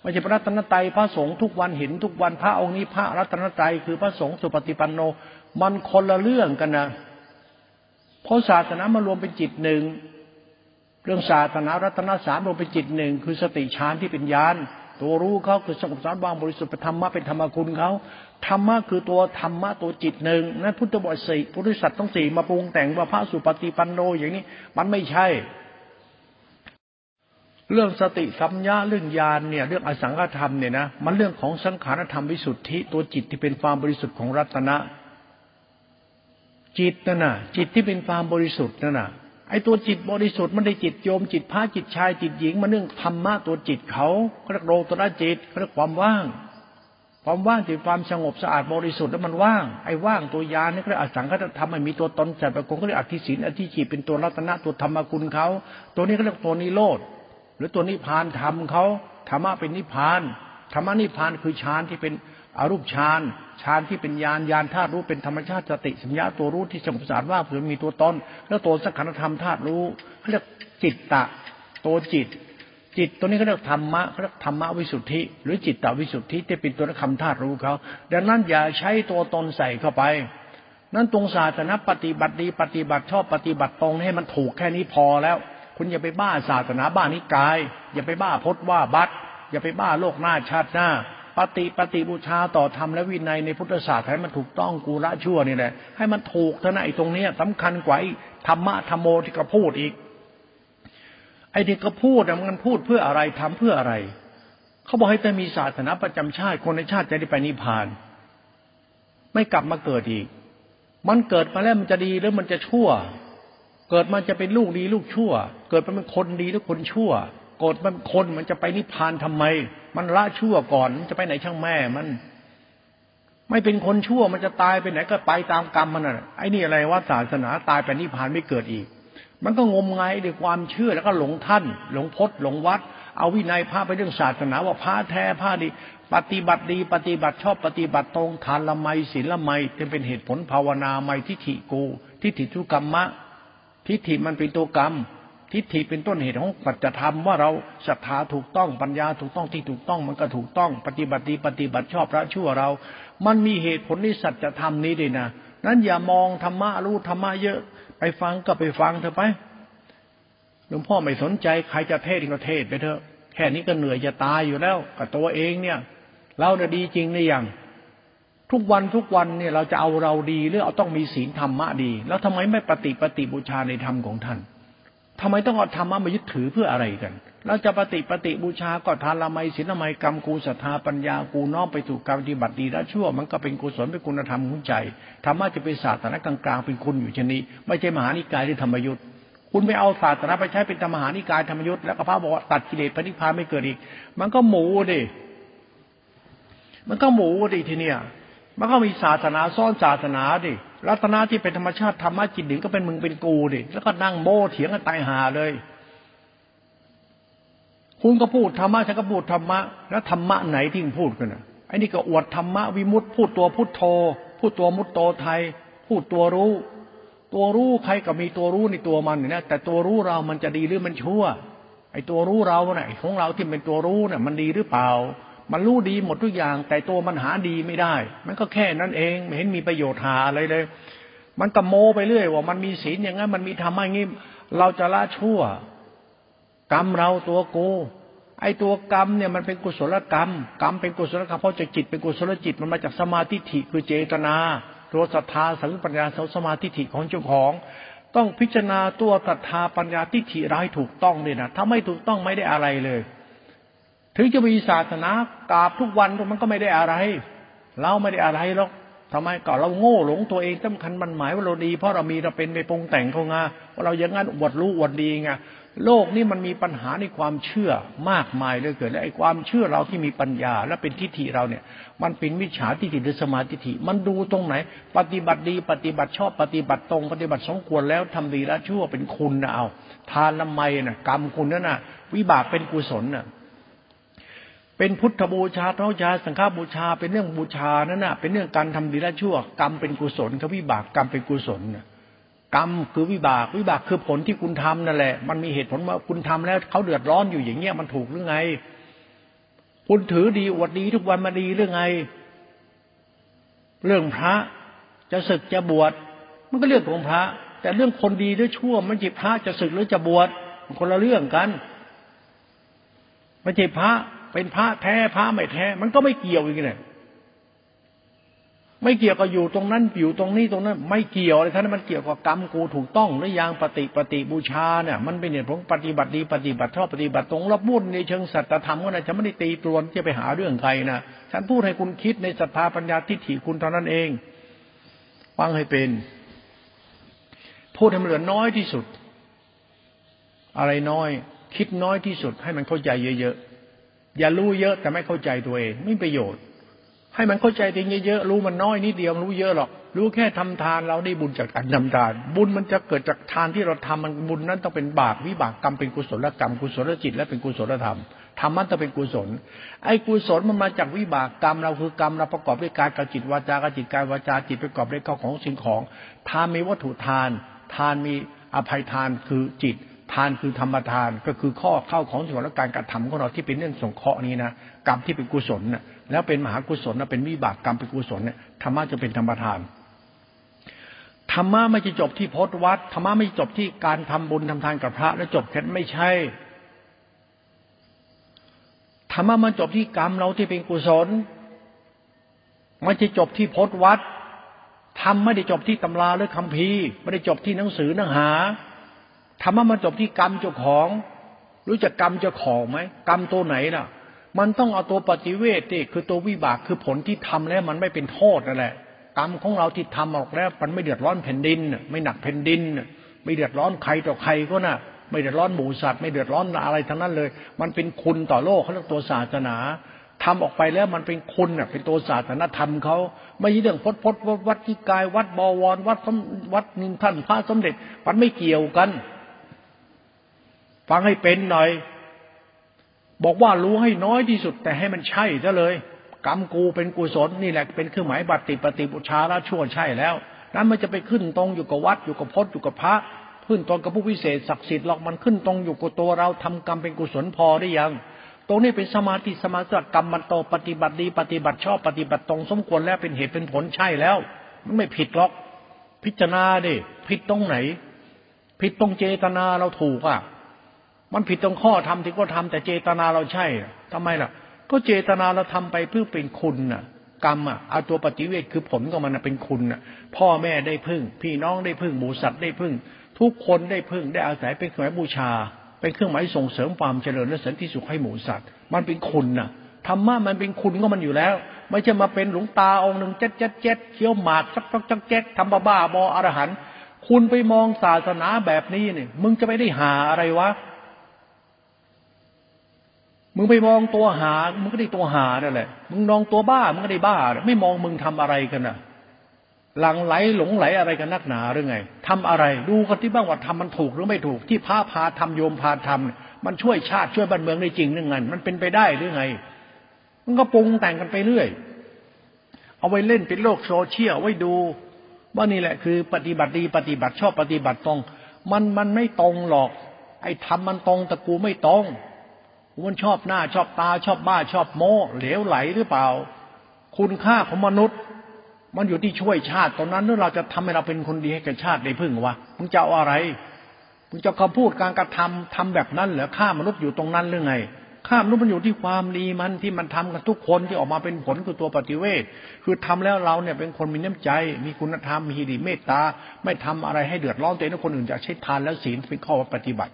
ไม่ใช่พระรัตนตรัยพระสงฆ์ทุกวันเห็นทุกวันพระองค์นี้พระรัตนตรัยคือพระสงฆ์สุปฏิปันโน มันคนละเรื่องกันนะเพราะศาสนามารวมเป็นจิตหนึ่งเรื่องศาสนารัตนสามรวมเป็นจิตหนึ่งคือสติฌานที่เป็นญาณตัวรู้เขาคือสงบสารวางบริสุทธิ์ธรรมะเป็นธรรมคุณเขา ธรรมะคือตัวธรรมะตัวจิตหนึ่งนั้นพุทธบริษัทพุทธสัตว์ต้องสี่มาปรุงแต่งว่าพระสุปฏิปันโนอย่างนี้ มันไม่ใช่ เรื่องสติสัมยาเรื่องญาณเนี่ย เรื่องอสังขธรรมเนี่ยนะมันเรื่องของสังขารธรรมวิสุทธิตัวจิตที่เป็นความบริสุทธิ์ของรัตนะ จิตนั่นน่ะ จิตที่เป็นความบริสุทธิ์นั่นน่ะไอ้ตัวจิตบริสุทธิ์มันได้จิตโยมจิตพระจิตชายจิตหญิงมันเรื่องธรรมะตัวจิตเขาเขาเรียกโลตระจิตเขาเรียกความว่าง ความว่างที่ความสงบสะอาดบริสุทธิ์แล้วมันว่างไอ้ว่างตัวยานี่เขาเรียกอสังขตธรรมมันมีตัวตนจัดประกงเขาเรียกอธิศีนอธิจิตเป็นตัวรัตนะตัวธรรมกุลเขาตัวนี้เขาเรียกตัวนิโรธหรือตัวนิพานธรรมเขาธรรมะเป็นนิพานธรรมะนิพานคือฌานที่เป็นอรูปฌานฌานที่เป็นญาณญาณธาตุรู้เป็นธรรมชาติสติสัญญาตัวรู้ที่สงบสารว่าเผื่อมีตัวตนแล้วตัวสังขารธรรมธาตุรู้เขาเรียกจิตตะ ตัวจิต จิตตัวนี้เขาเรียกธรรมะเขาเรียกธรรมะวิสุทธิ หรือจิตตวิสุทธิที่เป็นตัวคำธาตุรู้เขาดังนั้นอย่าใช้ตัวตนใส่เข้าไป นั้นตรงศาสนาปฏิบัติดีปฏิบัติชอบปฏิบัติตรงให้มันถูกแค่นี้พอแล้ว คุณอย่าไปบ้าศาสนาบ้านิกาย อย่าไปบ้าพจน์ว่าบัตอย่าไปบ้าโลกหน้าชาติหน้า ปฏิปฏิบูชาต่อธรรมและวินัยในพุทธศาสนาให้มันถูกต้องกูละชั่วนี่แหละให้มันถูกเท่านั้นไอ้ตรงเนี้ยสำคัญกว่าธรรมะธรรมโมที่เขาพูดอีก ไอ้ที่เขาพูดมันพูดเพื่ออะไรทำเพื่ออะไร เขาบอกให้แต่มีศาสนาประจำชาติ คนในชาติจะได้ไปนิพพาน ไม่กลับมาเกิดอีก มันเกิดมาแล้วมันจะดีหรือมันจะชั่ว เกิดมาจะเป็นลูกดีลูกชั่ว เกิดมาเป็นคนดีหรือคนชั่วโกรธมันคนมันจะไปนิพพานทำไม มันละชั่วก่อนมันจะไปไหนช่างแม่มัน ไม่เป็นคนชั่วมันจะตายไปไหนก็ไปตามกรรมมันน่ะไอ้นี่อะไรว่าศาสนาตายไปนิพพานไม่เกิดอีก มันก็งมงายด้วยความเชื่อแล้วก็หลงท่าน หลงพจน์หลงวัด เอาวินัยพระไปเรื่องศาสนาว่าพระแท้พระดี ปฏิบัติดี ปฏิบัติชอบปฏิบัติตรงทานละไมศีลละไมจะเป็นเหตุผลภาวนาไมทิฏฐิกู ทิฏฐิทุกรรมะ ทิฏฐิมันเป็นตัวกรรม ทิฏฐิเป็นต้นเหตุของปัจจธรรมว่าเราศรัทธาถูกต้องปัญญาถูกต้องที่ถูกต้องมันก็ถูกต้อง ปฏิบัติดีปฏิบัติชอบพระชั่วเรา มันมีเหตุผลในสัจธรรมนี้ด้วยนะนั้นอย่ามองธรรมะรู้ธรรมะเยอะ ไปฟังก็ไปฟังเถอะไปหลวงพ่อไม่สนใจใครจะเทศก็เทศไปเถอะแค่นี้ก็เหนื่อยจะตายอยู่แล้วกับตัวเองเนี่ยเราจะดีจริงหรือยังทุกวันทุกวันเนี่ยเราจะเอาเราดีหรือเอาต้องมีศีลธรรมะดี แล้วทำไมไม่ปฏิปฏิบูชาในธรรมของท่านทำไมต้องเอาธรรมะมายึดถือเพื่ออะไรกัน เราจะปฏิปฏิบูชาก็ทานละไมศีลละไมกรรมกูศรัทธาปัญญากูน้อมไปถูกการปฏิบัติดีและชั่ว มันก็เป็นกุศลเป็นคุณธรรมของใจธรรมะจะเป็นศาสนาะกลางๆเป็นคุณอยู่ชนี้ไม่ใช่มหานิกายหรือธรรมยุทธ์คุณไปเอาศาสนาไปใช้เป็นธรรมหานิกายธรรมยุทธ์แล้วก็พระบอกว่าตัดกิเลสพระนิพพานไม่เกิดอีก มันก็หมูดิมันก็หมูดิทีเนี้ยมันก็มีศาสนาซ่อนศาสนาดิรัตนาที่เป็นธรรมชาติธรรมะจิตหนึ่งก็เป็นมึงเป็นกูดิแล้วก็นั่งโม้เถียงกันตายหาเลย คุณก็พูดธรรมะฉันก็พูดธรรมะ แล้วธรรมะไหนที่พูดกันอะไอ้นี่ก็อวดธรรมะวิมุตต์พูดตัวพุทโธ พูดตัวมุตโตไทย พูดตัวรู้ ตัวรู้ใครก็มีตัวรู้ในตัวมันเนี่ยแต่ตัวรู้เรามันจะดีหรือมันชั่ว ไอ้ตัวรู้เราเนี่ยของเราที่เป็นตัวรู้เนี่ยมันดีหรือเปล่า มันรู้ดีหมดทุกอย่าง แต่ตัวมันหาดีไม่ได้ มันก็แค่นั้นเองไม่เห็นมีประโยชน์หาอะไรเลย มันก็โมไปเรื่อยว่ามันมีศีลอย่างนั้นมันมีธรรมะอย่างนี้เราจะละชั่ว กรรมเราตัวโกไอตัวกรรมเนี่ยมันเป็นกุศลกรรม กรรมเป็นกุศลกรรมเพราะจะจิตเป็นกุศลจิตมันมาจากสมาธิฐิคือเจตนาตัวศรัทธาสังปัญญาสมาธิฐิของเจ้าของ ต้องพิจารณาตัวศรัทธาปัญญาทิฏฐิร้ายถูกต้องเลยนะถ้าไม่ถูกต้องไม่ได้อะไรเลย ถึงจะมีศาสนากราบทุกวันมันก็ไม่ได้อะไร เราไม่ได้อะไรหรอกทำไมก็เราโง่หลงตัวเองสำคัญมันหมายว่าเราดีเพราะเรามีเราเป็นไปปรุงแต่งเขาไงว่าเราอย่างนั้นอวดรู้อวดดีไง โลกนี้มันมีปัญหาในความเชื่อมากมายเลยเกิดและไอ้ความเชื่อเราที่มีปัญญา และเป็นทิฏฐิเราเนี่ย มันเป็นมิจฉาทิฏฐิหรือสมาธิฐิมันดูตรงไหน ปฏิบัติดี ปฏิบัติชอบปฏิบัติตรง ปฏิบัติสมควรแล้วทำดีแล้วชั่วเป็นคุณนะเอา ทานละไมน่ะกรรมคุณนั่นน่ะวิบากเป็นกุศลน่ะเป็นพุทธบูชาเท้าชาสังฆบูชาเป็นเรื่องบูชานั่นน่ะเป็นเรื่องการทำดีและชั่ว กรรมเป็นกุศลกับวิบากกรรมเป็นกุศล กรรมคือวิบากวิบากคือผลที่คุณทำนั่นแหละ มันมีเหตุผลว่าคุณทำแล้วเขาเดือดร้อนอยู่อย่างเงี้ยมันถูกหรือไง คุณถือดีอวดดีทุกวันมาดีหรือไง เรื่องพระจะศึกจะบวชมันก็เรื่องของพระ แต่เรื่องคนดีหรือชั่ว มันจิตพระจะศึกหรือจะบวชคนละเรื่องกันไม่ใช่พระเป็นพระแท้พระไม่แท้ มันก็ไม่เกี่ยวอีกเลย ไม่เกี่ยวกับอยู่ตรงนั้นอยู่ตรงนี้ตรงนั้น ไม่เกี่ยวอะไรท่านมันเกี่ยวกับกรรมกูถูกต้องหรือยังปฏิปฏิบูชาเนี่ยมันเป็นเนี่ยผมปฏิบัติดีปฏิบัติชอบปฏิบัติตรงรับบุญในเชิงสัจธรรมก็นะฉันไม่ได้ตีตรวนที่ไปหาเรื่องใครนะฉันพูดให้คุณคิดในศรัทธาปัญญาทิฏฐิคุณเท่านั้นเองฟังให้เป็น พูดให้มันเหลือน้อยที่สุด อะไรน้อย คิดน้อยที่สุดให้มันเข้าใจเยอะๆอย่ารู้เยอะแต่ไม่เข้าใจตัวเองไม่ประโยชน์ ให้มันเข้าใจเองเยอะๆรู้มันน้อยนิดเดียวรู้เยอะหรอก รู้แค่ทำทานเราได้บุญจากการทำทาน บุญมันจะเกิดจากทานที่เราทำมันบุญนั้นต้องเป็นบาปวิบากกรรมเป็นกุศลกรรมกุศลจิต และเป็นกุศลธรรมธรรมมันต้องเป็นกุศล ไอ้กุศลมันมาจากวิบากกรรมเราคือกรรมเราประกอบด้วยการกระจิตวาจากจิตกายวาจาจิตประกอบด้วยข้าของสิ่งของ ทานมีวัตถุทาน ทานมีอภัยทานคือจิตทานคือธรรมทานก็คือข้อเข้าของส่วนและการกระทำของเราที่เป็นเรื่องสงเคราะห์นี้นะกรรมที่เป็นกุศลนะ แล้วเป็นมหากุศลนะเป็นวิบากกรรมเป็นกุศลเนี่ยธรรมะจะเป็นธรรมทานธรรมะไม่จะจบที่พจวัดธรรมะไม่จบที่การทำบุญทำทานกับพระ แล้วจบแค่ไม่ใช่ธรรมะมันจบที่กรรมเราที่เป็นกุศล มันจะจบที่พจวัดทำไม่ได้จบที่ตำราหรือคำพีไม่ได้จบที่หนังสือเนื้อหาธรรมะมันจบที่กรรมเจ้าของ รู้จักกรรมเจ้าของไหมกรรมตัวไหนล่ะ มันต้องเอาตัวปฏิเวทที่คือตัววิบากคือผลที่ทำแล้วมันไม่เป็นโทษนั่นแหละกรรมของเราที่ทำออกแล้ว มันไม่เดือดร้อนแผ่นดิน ไม่หนักแผ่นดิน ไม่เดือดร้อนใครต่อใครก็น่ะ ไม่เดือดร้อนหมูสัตว์ไม่เดือดร้อนอะไรทั้งนั้นเลย มันเป็นคุณต่อโลกเขาเรียกตัวศาสนาทำออกไปแล้วมันเป็นคุณเน่ะเป็นตัวศาสนาธรรมเขาไม่ใช่เรื่องพดพดวัดที่กาย วัดบวรวัดวัดนินท่านพระสมเด็จ มันไม่เกี่ยวกัน ฟังให้เป็นหน่อย บอกว่ารู้ให้น้อยที่สุด แต่ให้มันใช่ซะเลย กรรมกูเป็นกุศลนี่แหละเป็นเครื่องหมายบัติปฏิบุชาละชั่วใช่แล้ว นั้นมันจะไปขึ้นตรงอยู่กับวัดอยู่กับพจน์อยู่กับพระขึ้นตรงกับผู้วิเศษศักดิ์สิทธิ์หรอกมันขึ้นตรงอยู่กับตัวเราทำกรรมเป็นกุศลพอได้ยัง ตรงนี้เป็นสมาธิสมาธิกรรมมันโตปฏิบัติดีปฏิบัติชอบปฏิบัติตรงสมควรแล้วเป็นเหตุเป็นผลใช่แล้ว มันไม่ผิดหรอก พิจารณาดิผิดตรงไหน ผิดตรงเจตนาเราถูกอะ มันผิดตรงข้อทำที่ก็ทำแต่เจตนาเราใช่ทำไมล่ะ ก็เจตนาเราทำไปเพื่อเป็นคุณน่ะ กรรมอะเอาตัวปฏิเวทคือผลของมันเป็นคุณอะ พ่อแม่ได้พึ่ง พี่น้องได้พึ่งหมูสัตว์ได้พึ่ง ทุกคนได้พึ่งได้อาศัยเป็นเครื่องหมายบูชา เป็นเครื่องหมายส่งเสริมความเจริญและสันติสุขให้หมูสัตว์ มันเป็นคุณน่ะธรรมะมันเป็นคุณก็มันอยู่แล้ว ไม่ใช่มาเป็นหลวงตาองค์หนึ่งเจ็ดเจ็ดเจ็ดเคี้ยวหมากจักจักจักเจ็ดทำบ้าบ้าบออรหันคุณไปมองศาสนาแบบนี้เนี่ยมึงจะไม่ได้หาอะไรวะ มึงไปมองตัวหา มึงก็ได้ตัวหานั่นแหละ มึงมองตัวบ้า มึงก็ได้บ้า ไม่มองมึงทำอะไรกันน่ะ หลังไหลหลงไหลอะไรกันนักหนาหรือไงทำอะไร ดูกันที่บ้างว่าทำมันถูกหรือไม่ถูก ที่พระพาทำโยมพาทำมันช่วยชาติช่วยบ้านเมืองได้จริงหรือไงมันเป็นไปได้หรือไง มันก็ปรุงแต่งกันไปเรื่อย เอาไว้เล่นเป็นโลกโซเชียลไว้ดู ว่านี่แหละคือ ปฏิบัติดีปฏิบัติชอบปฏิบัติตรง มันมันไม่ตรงหรอก ไอ้ทำมันตรงแต่กูไม่ตรง มันชอบหน้าชอบตาชอบบ้าชอบโม้ เหลวไหลหรือเปล่า คุณค่าของมนุษย์ มันอยู่ที่ช่วยชาติตอนนั้นเมื่อเราจะทำให้เราเป็นคนดีให้กับชาติได้พึ่งวะมึงจะเอาอะไรมึงจะคำพูดการกระทำทำแบบนั้นเหรอฆ่ามนุษย์อยู่ตรงนั้นหรือไงฆ่ามนุษย์มันอยู่ที่ความดีมันที่มันทำกันทุกคนที่ออกมาเป็นผลคือตัวปฏิเวทคือทำแล้วเราเนี่ยเป็นคนมีน้ำใจ มีคุณธรรมมีดีเมตตา ไม่ทำอะไรให้เดือดร้อนตัวเองและคนอื่นจะใช้ทานแล้วศีลเป็นข้อปฏิบัติ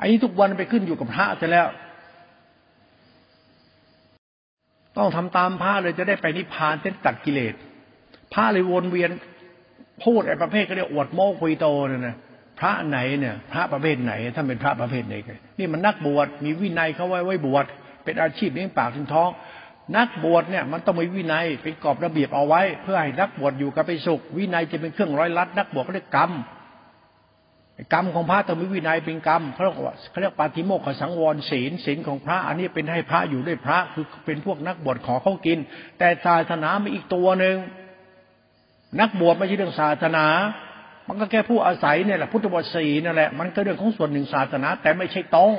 อันนี้ทุกวันไปขึ้นอยู่กับพระจะแล้ว ต้องทำตามพระเลยจะได้ไปนิพพานเส้นตัดกิเลสพระเลยวนเวียนพูดไอ้ประเภทก็เรียกอวดโม้คุยโตเนี่ยนะพระไหนเนี่ย พระประเภทไหนถ้าเป็นพระประเภทไหนนนี่มันนักบวชมีวินัยเขาไว้ไว้บวชเป็นอาชีพเลี้ยงปากถึงท้อง นักบวชเนี่ยมันต้องมีวินัยเป็นกรอบระเบียบเอาไว้ เพื่อให้นักบวชอยู่กับไปสุข วินัยจะเป็นเครื่องร้อยลัดนักบวชก็เรียกกรรม กรรมของพระต้องมีวินัยเป็นกรรมเขาเรียกว่าเขาเรียกปาฏิโมกขสังวรศีลศีลของพระ อันนี้เป็นให้พระอยู่ด้วยพระคือเป็นพวกนักบวชขอเขากิน แต่ศาสนามีอีกตัวหนึ่งนักบวชไม่ใช่เรื่องศาสนา มันก็แค่ผู้อาศัยเนี่ยแหละพุทธบวชศีนั่นแหละมันก็เรื่องของส่วนหนึ่งศาสนา แต่ไม่ใช่ตรง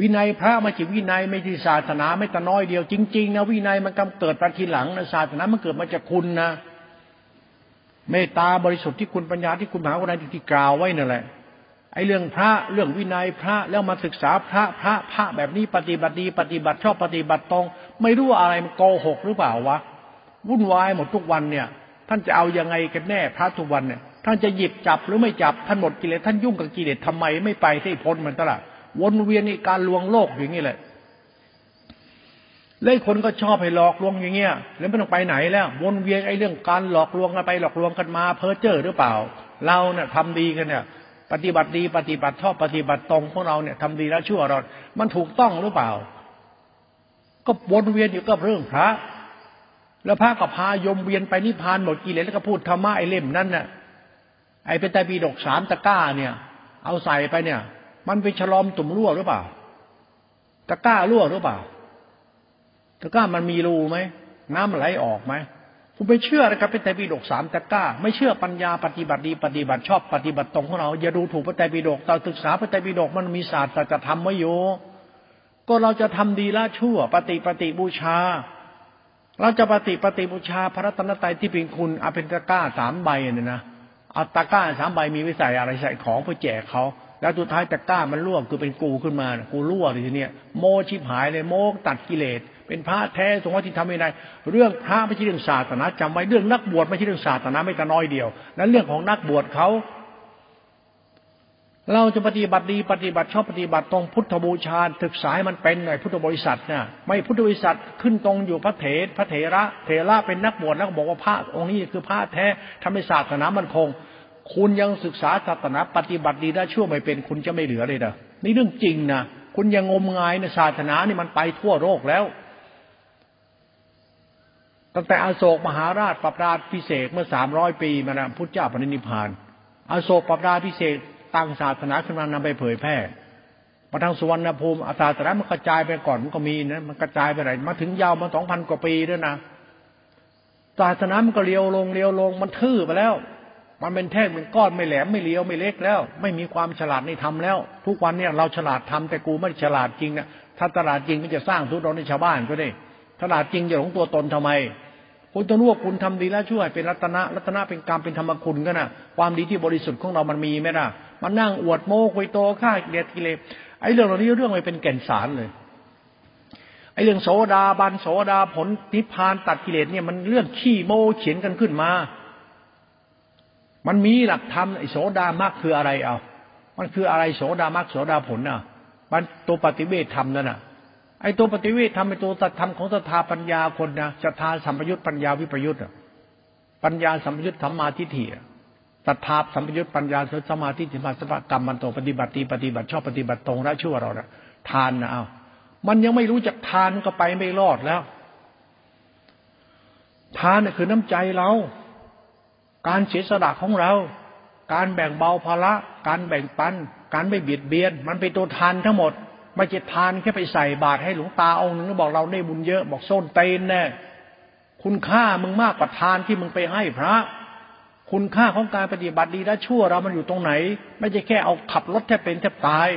วินัยพระไม่ใช่วินัยไม่ใช่ศาสนาไม่แต่น้อยเดียว จริงๆนะวินัยมันกำเกิดมาทีหลังนะศาสนามันเกิดมาจากคุณนะ เมตตาบริสุทธิ์ที่คุณปัญญาที่คุณมหาวิทยาลัยที่กล่าวไว้นั่นแหละไอ้เรื่องพระเรื่องวินัยพระแล้วมาศึกษาพระพระพระแบบนี้ปฏิบัติดี ปฏิบัติชอบปฏิบัติตรง ไม่รู้อะไรมันโกหกหรือเปล่าวะวุ่นวายหมดทุกวันเนี่ย ท่านจะเอายังไงกันแน่พระทุกวันเนี่ย ท่านจะหยิบจับหรือไม่จับท่านหมดกิเลสท่านยุ่งกับกิเลสทำไมไม่ไปที่พ้นมันตลอดวนเวียนในการลวงโลกอย่างนี้แหละ เลยคนก็ชอบให้หลอกลวงอย่างเงี้ยแล้วไม่ต้องไปไหนแล้ว วนเวียนไอ้เรื่องการหลอกลวงกันไปหลอกลวงกันมา เพ้อเจ้อหรือเปล่า เราเนี่ยทำดีกันเนี่ย ปฏิบัติดีปฏิบัติชอบปฏิบัติตรงของเราเนี่ยทำดีแล้วชั่วเรามันถูกต้องหรือเปล่า ก็วนเวียนอยู่กับเรื่องพระ แล้วพระก็พายมเวียนไปนิพพานหมดกิเลสแล้วก็พูดธรรมะไอ้เล่มนั้นน่ะไอ้เป็นต่ปีดกสามตะก้าเนี่ย เอาใส่ไปเนี่ย มันไปฉลอมตุ่มรั่วหรือเปล่าตะก้ารั่วหรือเปล่า ตะกร้ามันมีรูไหมน้ำไหลออกไหมคุณไปเชื่อนะครับเป็นไตรปิฎกสามตะกร้า ไม่เชื่อปัญญาปฏิบัติดีปฏิบัติชอบปฏิบัติตรงของเราอย่าดูถูกพระไตรปิฎกตอนศึกษาพระไตรปิฎกมันมีศาสตร์จะทำไว้อยู่ก็เราจะทำดีละชั่ว ปฏิปฏิบูชา เราจะปฏิปฏิบูชาพระรัตนตรัยที่เป็นคุณอาเป็นตะกร้าสามใบเนี่ยนะเอาตะกร้าสามใบมีวิสัยอะไรใส่ของเพื่อแจกเขาแล้วสุดท้ายตะกร้ามันร่วงคือเป็นกูขึ้นมากูรั่วทีเนี้ยโมชิบหายเลยโมตัดกิเลส เป็นพระแท้สงฆ์ที่ทำไม่ได้เรื่องพระไม่ใช่เรื่องศาสนาจำไว้เรื่องนักบวชไม่ใช่เรื่องศาสนาไม่แต่น้อยเดียว นั้นเรื่องของนักบวชเขาเราจะปฏิบัติดีปฏิบัติชอบปฏิบัติตรงพุทธบูชาศึกษาให้มันเป็นหน่อยพุทธบริษัทเนี่ยไม่พุทธบริษัทขึ้นตรงอยู่พระเถรพระเถระเถระเป็นนักบวชแล้วบอกว่าพระองค์นี้คือพระแท้ทำให้ศาสนามันคง คุณยังศึกษาศาสนาปฏิบัติดีได้ชั่วไม่เป็นคุณจะไม่เหลือเลยนะนี่เรื่องจริงนะคุณยังงมงายในศาสนานี่มันไปทั่วโลกแล้ว ตั้งแต่อโศกมหาราชปรับราชพิเศษเมื่อสามร้อยปีมานะพุทธเจ้าปณินิพานอโศกปรับราชพิเศษตั้งศาสนาขึ้นมานำไปเผยแพร่มาทางสุวรรณภูมิอาศาสนามันกระจายไปก่อนมันก็มีนะมันกระจายไปไหนมาถึงยาวมาสองพันกว่าปีด้วยนะศาสนามันก็เลียวลงเลียวลงมันทื่อไปแล้ว มันเป็นแท่งเป็นก้อนไม่แหลมไม่เลี้ยวไม่เล็กแล้ว ไม่มีความฉลาดในธรรมแล้ว ทุกวันเนี่ยเราฉลาดทำแต่กูไม่ฉลาดจริงนะถ้าตลาดจริงมันจะสร้างทุกข์เราในชาวบ้านก็ได้ฉลาดจริงจะหลงตัวตนทำไม คุณต้องรู้ว่าคุณทำดีแล้วช่วยเป็นรัตนะรัตนะเป็นกรรมเป็นธรรมคุณก็นะความดีที่บริสุทธิ์ของเรามันมีไหมล่ะมันนั่งอวดโม้คุยโตฆ่าเกลียดกิเลสไอ้เรื่องเหล่านี้เรื่องไม่เป็นแก่นสารเลยไอ้เรื่องโสดาบันโสดาผลนิพพานตัดกิเลสเนี่ยมันเรื่องขี้โม้เขียนกันขึ้นมา มันมีหลักธรรมไอ้โสดามรรคคืออะไรเอา มันคืออะไรโสดามรรคโสดาผลอะ มันตัวปฏิเวทธรรมนั่นน่ะ ไอ้ตัวปฏิเวทธรรมไอตัวตัดธรรมของศรัทธาปัญญาคนนะศรัทธาสัมปยุตปัญญาวิปยุตอะปัญญาสัมปยุตธรรมาทิฏฐิศรัทธาสัมปยุตปัญญาสมาธิสมาสภกรรมมันโตปฏิบัติปฏิบัติชอบปฏิบัติตรงละชั่วเรานะทานนะเอามันยังไม่รู้จักทานก็ไปไม่รอดแล้ว ทานนี่คือน้ำใจเรา การเสียสละของเรา การแบ่งเบาภาระการแบ่งปัน การไม่เบียดเบียน มันเป็นตัวทานทั้งหมด ไม่ใช่ทานแค่ไปใส่บาตรให้หลวงตาองค์หนึ่งบอกเราได้บุญเยอะบอกโซนเตนแน่คุณค่ามึงมากกว่าทานที่มึงไปให้พระ คุณค่าของการปฏิบัติดีและชั่วเรามันอยู่ตรงไหน ไม่ใช่แค่เอาขับรถแทบเป็นแทบตาย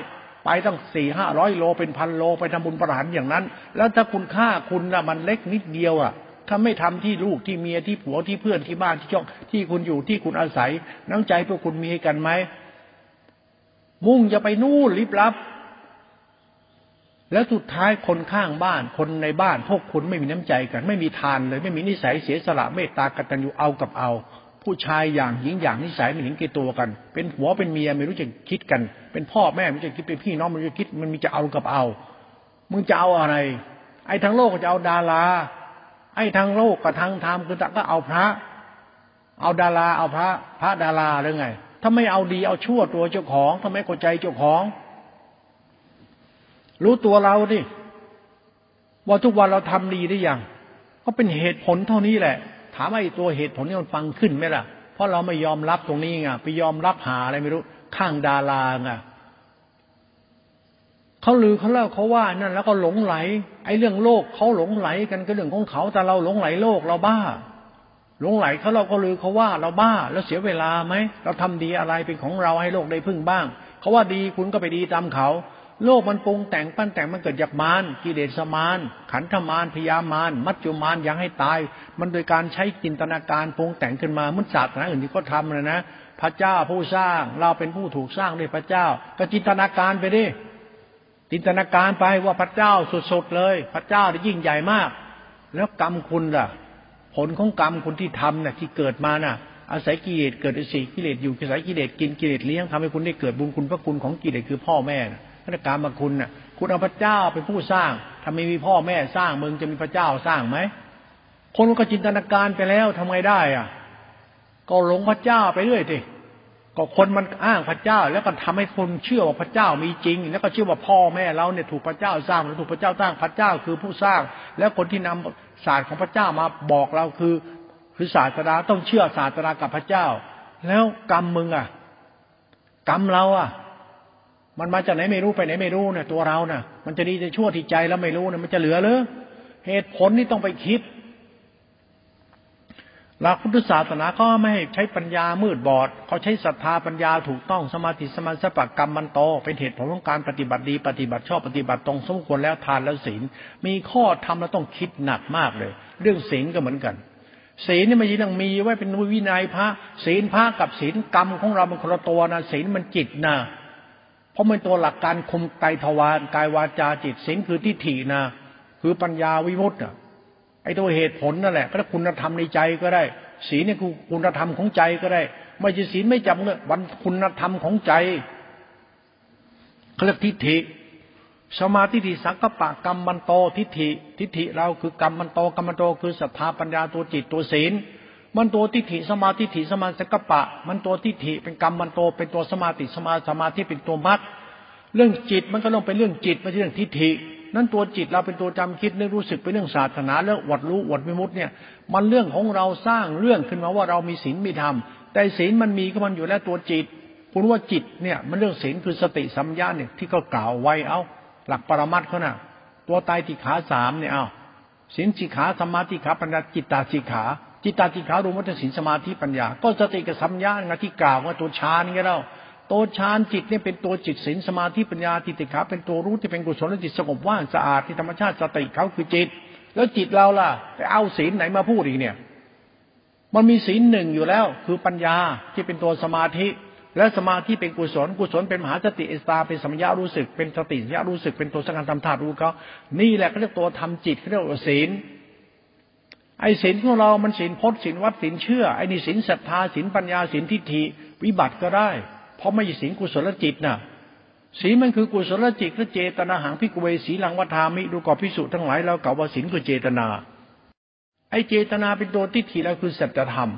ไปตั้งสี่ห้าร้อยโลเป็นพันโลไปทำบุญประหารอย่างนั้น แล้วถ้าคุณค่าคุณนะมันเล็กนิดเดียวอะถ้าไม่ทำที่ลูกที่เมียที่ผัวที่เพื่อนที่บ้านที่ช่องที่คุณอยู่ที่คุณอาศัย น้ำใจพวกคุณมีกันไหมมุ่งจะไปนู่นลิบลับ แล้วสุดท้ายคนข้างบ้านคนในบ้าน พวกคุณไม่มีน้ำใจกัน ไม่มีทานเลย ไม่มีนิสัยเสียสละเมตตากตัญญูเอากับเอา ผู้ชายอย่างหญิงอย่างนิสัยไม่เห็นเกตัวกัน เป็นผัวเป็นเมียไม่รู้จะคิดกัน เป็นพ่อแม่ไม่รู้จะคิดเป็นพี่น้องไม่รู้จะคิดมันมีจะเอากับเอา มึงจะเอาอะไร ไอ้ทั้งโลกก็จะเอาดาราไอ้ทั้งโลกกับทั้งธรรมคือก็เอาพระ เอาดาราเอาพระ พระดาราหรือไงถ้าไม่เอาดีเอาชั่วตัวเจ้าของทำไมเข้าใจเจ้าของ รู้ตัวเราดิว่าทุกวันเราทำดีได้ยังก็เป็นเหตุผลเท่านี้แหละ ถามไอ้ตัวเหตุผลนี่มันฟังขึ้นไหมล่ะ เพราะเราไม่ยอมรับตรงนี้ไงไปยอมรับหาอะไรไม่รู้ ข้างดาราไงเขาลือเขาเล่าเขาว่านั่นแล้วก็หลงไหล ไอ้เรื่องโลกเขาหลงไหลกันก็เรื่องของเขาแต่เราหลงไหลโลกเราบ้า หลงไหลเขาเราก็ลือเขาว่าเราบ้า แล้วเสียเวลาไหมเราทำดีอะไรเป็นของเราให้โลกได้พึ่งบ้างเขาว่าดีคุณก็ไปดีตามเขา โลกมันปรุงแต่งปั้นแต่งมันเกิดจากมารกิเลสมารขันธมารพยามารมัจจุมารยังให้ตาย มันโดยการใช้จินตนาการปรุงแต่งขึ้นมามันศาสนาอื่นที่เขาทำเลยนะ พระเจ้าผู้สร้างเราเป็นผู้ถูกสร้างด้วยพระเจ้า ก็จินตนาการไปดิจินตนาการไปว่าพระเจ้าสุดๆเลย พระเจ้าได้ยิ่งใหญ่มาก แล้วกรรมคุณล่ะ ผลของกรรมคุณที่ทำน่ะที่เกิดมาน่ะอาศัยกิเลสเกิดอาศัยกิเลสอยู่อาศัยกิเลสกินกิเลสเลี้ยงทำให้คุณได้เกิดบุญคุณพระคุณของกิเลสคือพ่อแม่น่ะ พระกรรมคุณน่ะ คุณเอาพระเจ้าเป็นผู้สร้างถ้าไม่มีพ่อแม่สร้างมึงจะมีพระเจ้าสร้างไหมคนก็จินตนาการไปแล้วทำไงได้อะ ก็หลงพระเจ้าไปเรื่อยทีก็คนมันอ้างพระเจ้า แล้วก็ทำให้คนเชื่อว่าพระเจ้ามีจริง แล้วก็เชื่อว่าพ่อแม่เราเนี่ยถูกพระเจ้าสร้างแล้วถูกพระเจ้าสร้างพระเจ้าคือผู้สร้าง แล้วคนที่นำศาสตร์ของพระเจ้ามาบอกเราคือคือศาสดาต้องเชื่อศาสดากับพระเจ้า แล้วกรรมมึงอะ กรรมเราอะ มันมาจากไหนไม่รู้ไปไหนไม่รู้เนี่ยตัวเราเนะ่ะ มันจะดีจะชั่วที่ใจแล้วไม่รู้เนี่ยมันจะเหลือหรือเหตุผลนี่ต้องไปคิดหลักพุทธศาสนาก็ไม่ให้ใช้ปัญญามืดบอดเขาใช้ศรัทธาปัญญาถูกต้องสมาธิสมาสปกรรมมันโต เป็นเหตุผลของการปฏิบัติดี ปฏิบัติชอบปฏิบัติตรงสมควรแล้วทานแล้วศีล มีข้อทำแล้วต้องคิดหนักมากเลย เรื่องศีลก็เหมือนกันศีลนี่ไม่ใช่ต้องมีไว้เป็นวินัยพระ ศีลพระกับศีลกรรมของเรามันคนละตัวนะศีลมันจิตนะ เพราะมันตัวหลักการคุมไตทวารกายวาจาจิตศีลคือทิฏฐินะคือปัญญาวิมุตต์อะไอ้ตัวเหตุผลนั่นแหละ ก็คุณธรรมในใจก็ได้ศีลเนี่ยคือคุณธรรมของใจก็ได้ ไม่ใช่ศีลไม่จำเนี่ยวันคุณธรรมของใจเขาเรียกทิฏฐิสมาธิทิสังกปะกรรมมันโตทิฏฐิทิฏฐิเราคือกรรมมันโตกรรมมันโตคือศรัทธาปัญญาตัวจิตตัวศีล มันตัวทิฏฐิสมาธิฏฐิสมาสกปะ มันตัวทิฏฐิเป็นกรรมมันโตเป็นตัวสมาธิสมาสมาธิเป็นตัวมัดเรื่องจิตมันก็ต้องเป็นเรื่องจิตไม่ใช่เรื่องทิฏฐิ นั้นตัวจิตเราเป็นตัวจำคิดนึกรู้สึกเป็นเรื่องศาสนาเรื่องวัดรู้วัดวิมุตเนี่ย มันเรื่องของเราสร้างเรื่องขึ้นมาว่าเรามีศีลมีธรรมแต่ศีลมันมีก็มันอยู่แล้วตัวจิตคุณว่าจิตเนี่ย มันเรื่องศีลคือสติสัมยาเนี่ยที่เขากล่าวไว้เอาหลักปรมัตเขาน่ะ ตัวตายติขาสามเนี่ยเอาศีลสิขาสมาธิขาปัญญาจิตตาสิขา จิตตาจิขารูมัตสินสมาธิปัญญา ก็สติกับสัมยาที่กล่าวว่าตัวฌานนี่เราตัวฌานจิตเนี่ยเป็นตัวจิตสินสมาธิปัญญาทิฏฐิขาเป็นตัวรู้ที่เป็นกุศลจิตสงบว่างสะอาดที่ธรรมชาติสติเขาคือจิต แล้วจิตเราล่ะไปเอาศีลไหนมาพูดอีกเนี่ย มันมีศีลหนึ่งอยู่แล้ว คือปัญญาที่เป็นตัวสมาธิ แล้วสมาธิเป็นกุศลกุศลเป็นมหาสติเอสตาเป็นสัมยารู้สึกเป็นสติสัมยารู้สึกเป็นตัวสังการทำธาตุรู้เขานี่แหละเขาเรียกตัวทำจิตเขาเรียกว่าศีล ไอ้ศีลของเรา มันศีลพจน์ศีลวัดศีลเชื่อ ไอ้นี่ศีลศรัทธาศีลปัญญาศีลทิฏฐิวิบัติก็ได้ เพราะไม่ใช่ศีลกุศลจิตน่ะศีลมันคือกุศลจิตและเจตนาหังพิกเวสีลังวัฏามิดูกอบพิสุทั้งหลายเราเก่าว่าศีลคือเจตนา ไอ้เจตนาเป็นตัวทิฏฐิแล้วคือสัจธรรม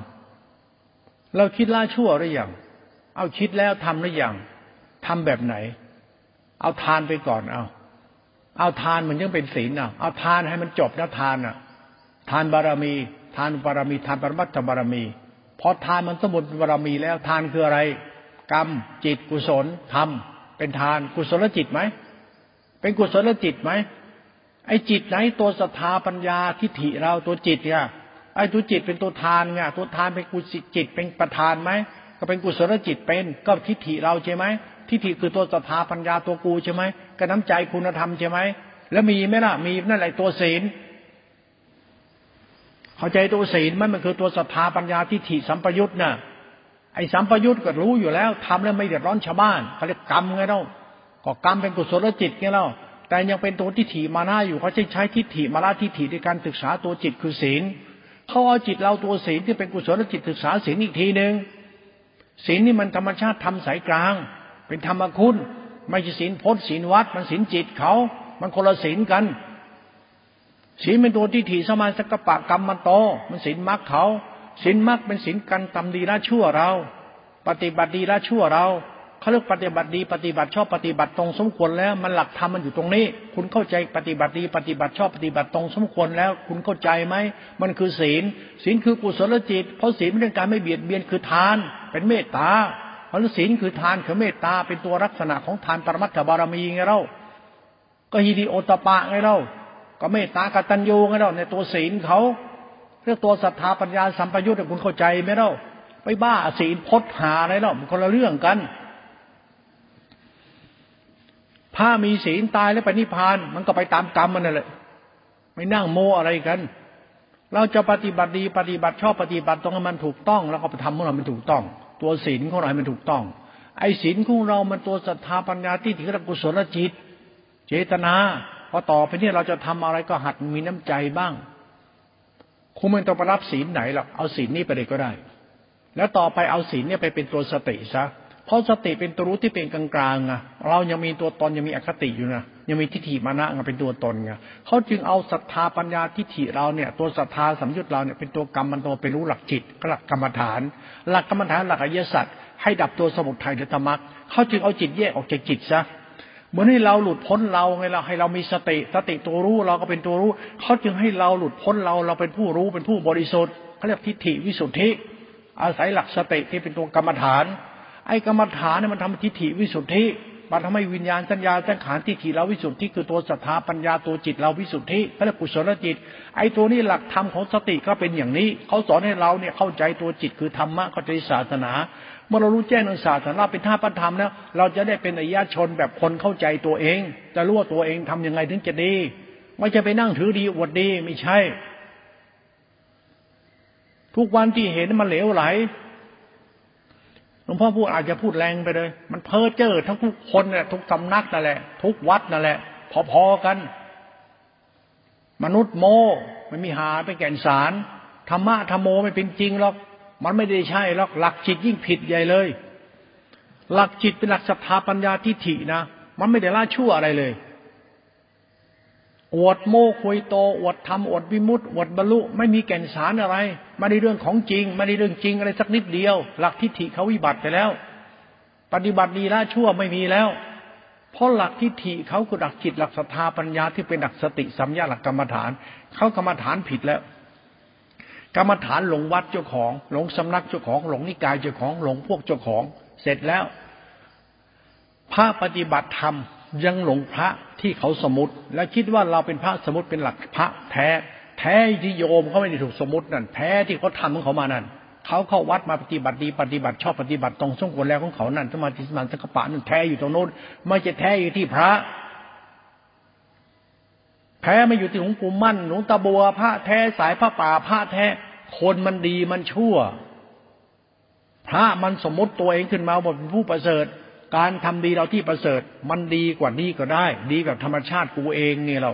เราคิดละชั่วหรือยังเอาคิดแล้วทำหรือยังทำแบบไหน เอาทานไปก่อนเอา เอาทานมันยังเป็นศีลอะ เอาทานให้มันจบนะทานอะ ทานบารมี ทานบารมี ทานปรมัตถบารมี พอทานมันสมบูรณ์บารมีแล้วทานคืออะไร กรรม จิต กุศลธรรมเป็นทานกุศลจิตไหมเป็นกุศลจิตไหมไอ้จิตไหนตัวศรัทธาปัญญาทิฏฐิเราตัวจิตเนี่ยไอ้ตัวจิตเป็นตัวทานไงตัวทานเป็นกุศลจิตเป็นประธานไหมก็เป็นกุศลจิตเป็นก็ทิฏฐิเราใช่ไหมทิฏฐิคือตัวศรัทธาปัญญาตัวกูใช่ไหมก็น้ำใจคุณธรรมใช่ไหมแล้วมีไหมล่ะมีนั่นแหละตัวศีล เข้าใจตัวศีลไหมมันคือตัวศรัทธาปัญญาทิฏฐิสัมปยุตน่ะไอ้สัมปยุตก็รู้อยู่แล้วทำแล้วไม่เดือดร้อนชาวบ้านเขาเรียกกรรมไงเล่าก็กรรมเป็นกุศลจิตไงเล่าแต่ยังเป็นตัวทิฏฐิมานาอยู่เขาใช้ใช้ทิฏฐิมานาทิฏฐิในการศึกษาตัวจิตคือศีลเขาเอาจิตเราตัวศีลที่เป็นกุศลจิตศึกษาศีลอีกทีหนึ่งศีลนี่มันธรรมชาติทำสายกลาง เป็นธรรมคุณ ไม่ใช่ศีลพจน์ศีลวัด มันศีลจิตเขา มันคนละศีลกัน ศีลเป็นตัวทิฏฐิสมาสกปะกรรมมันโต มันศีลมรรคเขาศีลมรรคเป็นศีลกันตำดีละชั่วเรา ปฏิบัติดีละชั่วเราเขาเรียกปฏิบัติดี ปฏิบัติชอบปฏิบัติตรงสมควรแล้ว มันหลักธรรมมันอยู่ตรงนี้ คุณเข้าใจปฏิบัติดี ปฏิบัติชอบปฏิบัติตรงสมควรแล้ว คุณเข้าใจไหมมันคือศีล ศีลคือกุศลจิต เพราะศีลเป็นการไม่เบียดเบียนคือทาน เป็นเมตตาเพราะศีลคือทานคือเมตตาเป็นตัวลักษณะของทานปรมัตถบารมีไงเราก็ฮีดีโอตปะไงเรา ก็เมตตากตัญญูไงเราในตัวศีลเขาเรื่องตัวศรัทธาปัญญาสัมปยุทธ์คุณเข้าใจไหมเราไปบ้าศีลพจน์หาอะไรเนาะมันคนละเรื่องกันถ้ามีศีลตายแล้วไปนิพพาน มันก็ไปตามกรรมมันนั่นแหละไม่นั่งโมอะไรกัน เราจะปฏิบัติดีปฏิบัติชอบปฏิบัติตรงมันถูกต้อง แล้วก็ไปทำของเรามันถูกต้อง ตัวศีลของเรามันถูกต้อง ไอ้ศีลของเรามันตัวศรัทธาปัญญาที่ถึงกุศลจิต เจตนา อต่อไปนี้เราจะทำอะไรก็หัดมีน้ำใจบ้างคุณไม่ต้องไปรับศีลไหนหรอกเอาศีลนี้ไปเลยก็ได้ แล้วต่อไปเอาศีลเนี่ยไปเป็นตัวสติซะเพราะสติเป็นตัวรู้ที่เป็นกลางๆไงเรายังมีตัวตนยังมีอคติอยู่นะยังมีทิฏฐิมานะเป็นตัวตนไงเขาจึงเอาศรัทธาปัญญาทิฏฐิเราเนี่ย ตัวศรัทธาสัมยุตเราเนี่ยเป็นตัวกรรมมันตัวเป็นรู้หลักจิตหลักกรรมฐาน หลักกรรมฐานหลักอริยสัจให้ดับตัวสมุทัยเดธรรมะเขาจึงเอาจิตแยกออกจากจิตซะ เหมือนให้เราหลุดพ้นเราไงเราให้เรามีสติสติตัวรู้เราก็เป็นตัวรู้เขาจึงให้เราหลุดพ้นเราเราเป็นผู้รู้เป็นผู้บริสุทธิ์เขาเรียกทิฏฐิวิสุทธิ อาศัยหลักสติที่เป็นตัวกรรมฐาน ไอ้กรรมฐานเนี่ยมันทำทิฏฐิวิสุทธิมันทำให้วิญญาณสัญญาสังขารทิฏฐิเราวิสุทธิคือตัวศรัทธาปัญญาตัวจิตเราวิสุทธิเขาเรียกกุศลจิต ไอ้ตัวนี้หลักธรรมของสติก็เป็นอย่างนี้เขาสอนให้เราเนี่ยเข้าใจตัวจิตคือธรรมะเข้าใจศาสนา เมื่อเรารู้แจ้งในศาสนาเป็นท่าประธรรมแล้วเราจะได้เป็นอริยชนแบบคนเข้าใจตัวเอง จะรู้ว่าตัวเองทำยังไงถึงจะดี ไม่จะไปนั่งถือดีอวดดีไม่ใช่ ทุกวันที่เห็นมันเหลวไหลหลวงพ่อพูดอาจจะพูดแรงไปเลย มันเพ้อเจ้อทั้งทุกคนเนี่ยทุกสำนักนั่นแหละ ทุกวัดนั่นแหละ พอๆกัน มนุษย์โมไม่มีหาไปแก่นสารธรรมะธรรมโมไม่เป็นจริงหรอก มันไม่ได้ใช่หรอกหลักจิตยิ่งผิดใหญ่เลย หลักจิตเป็นหลักศรัทธาปัญญาทิฏฐินะมันไม่ได้ละชั่วอะไรเลย อวดโมคุยโต อวดทำอวดวิมุตต์อวดบรรลุ ไม่มีแก่นสารอะไรมาในเรื่องของจริงมาในเรื่องจริงอะไรสักนิดเดียว หลักทิฏฐิเขาวิบัติไปแล้ว ปฏิบัติดีละชั่วไม่มีแล้วเพราะหลักทิฏฐิเขาคือหลักจิตหลักศรัทธาปัญญาที่เป็นหลักสติสัมยาหลักกรรมฐานเขากรรมฐานผิดแล้ว กรรมฐานหลงวัดเจ้าของ หลงสำนักเจ้าของ หลงนิกายเจ้าของ หลงพวกเจ้าของ เสร็จแล้ว พระปฏิบัติธรรมยังหลงพระที่เขาสมมติ และคิดว่าเราเป็นพระสมมติเป็นหลักพระแท้ แท้ที่โยมเขาไม่ได้ถูกสมมตินั่นแท้ที่เขาทำของเขามานั่นเขาเข้าวัดมาปฏิบัติดีปฏิบัติชอบปฏิบัติตรงสมควรแล้วของเขานั่นสมาธิสมาสังกปะนั่นแท้อยู่ตรงโน้นไม่จะแท้อยู่ที่พระ แท้ไม่อยู่ที่หลวงปู่มั่นหลวงตาบัวพระแท้สายพระป่าพระแท้ คนมันดีมันชั่ว พระมันสมมติตัวเองขึ้นมาว่าเป็นผู้ประเสริฐ การทำดีเราที่ประเสริฐ มันดีกว่านี้ก็ได้ ดีแบบธรรมชาติกูเองเนี่ยเรา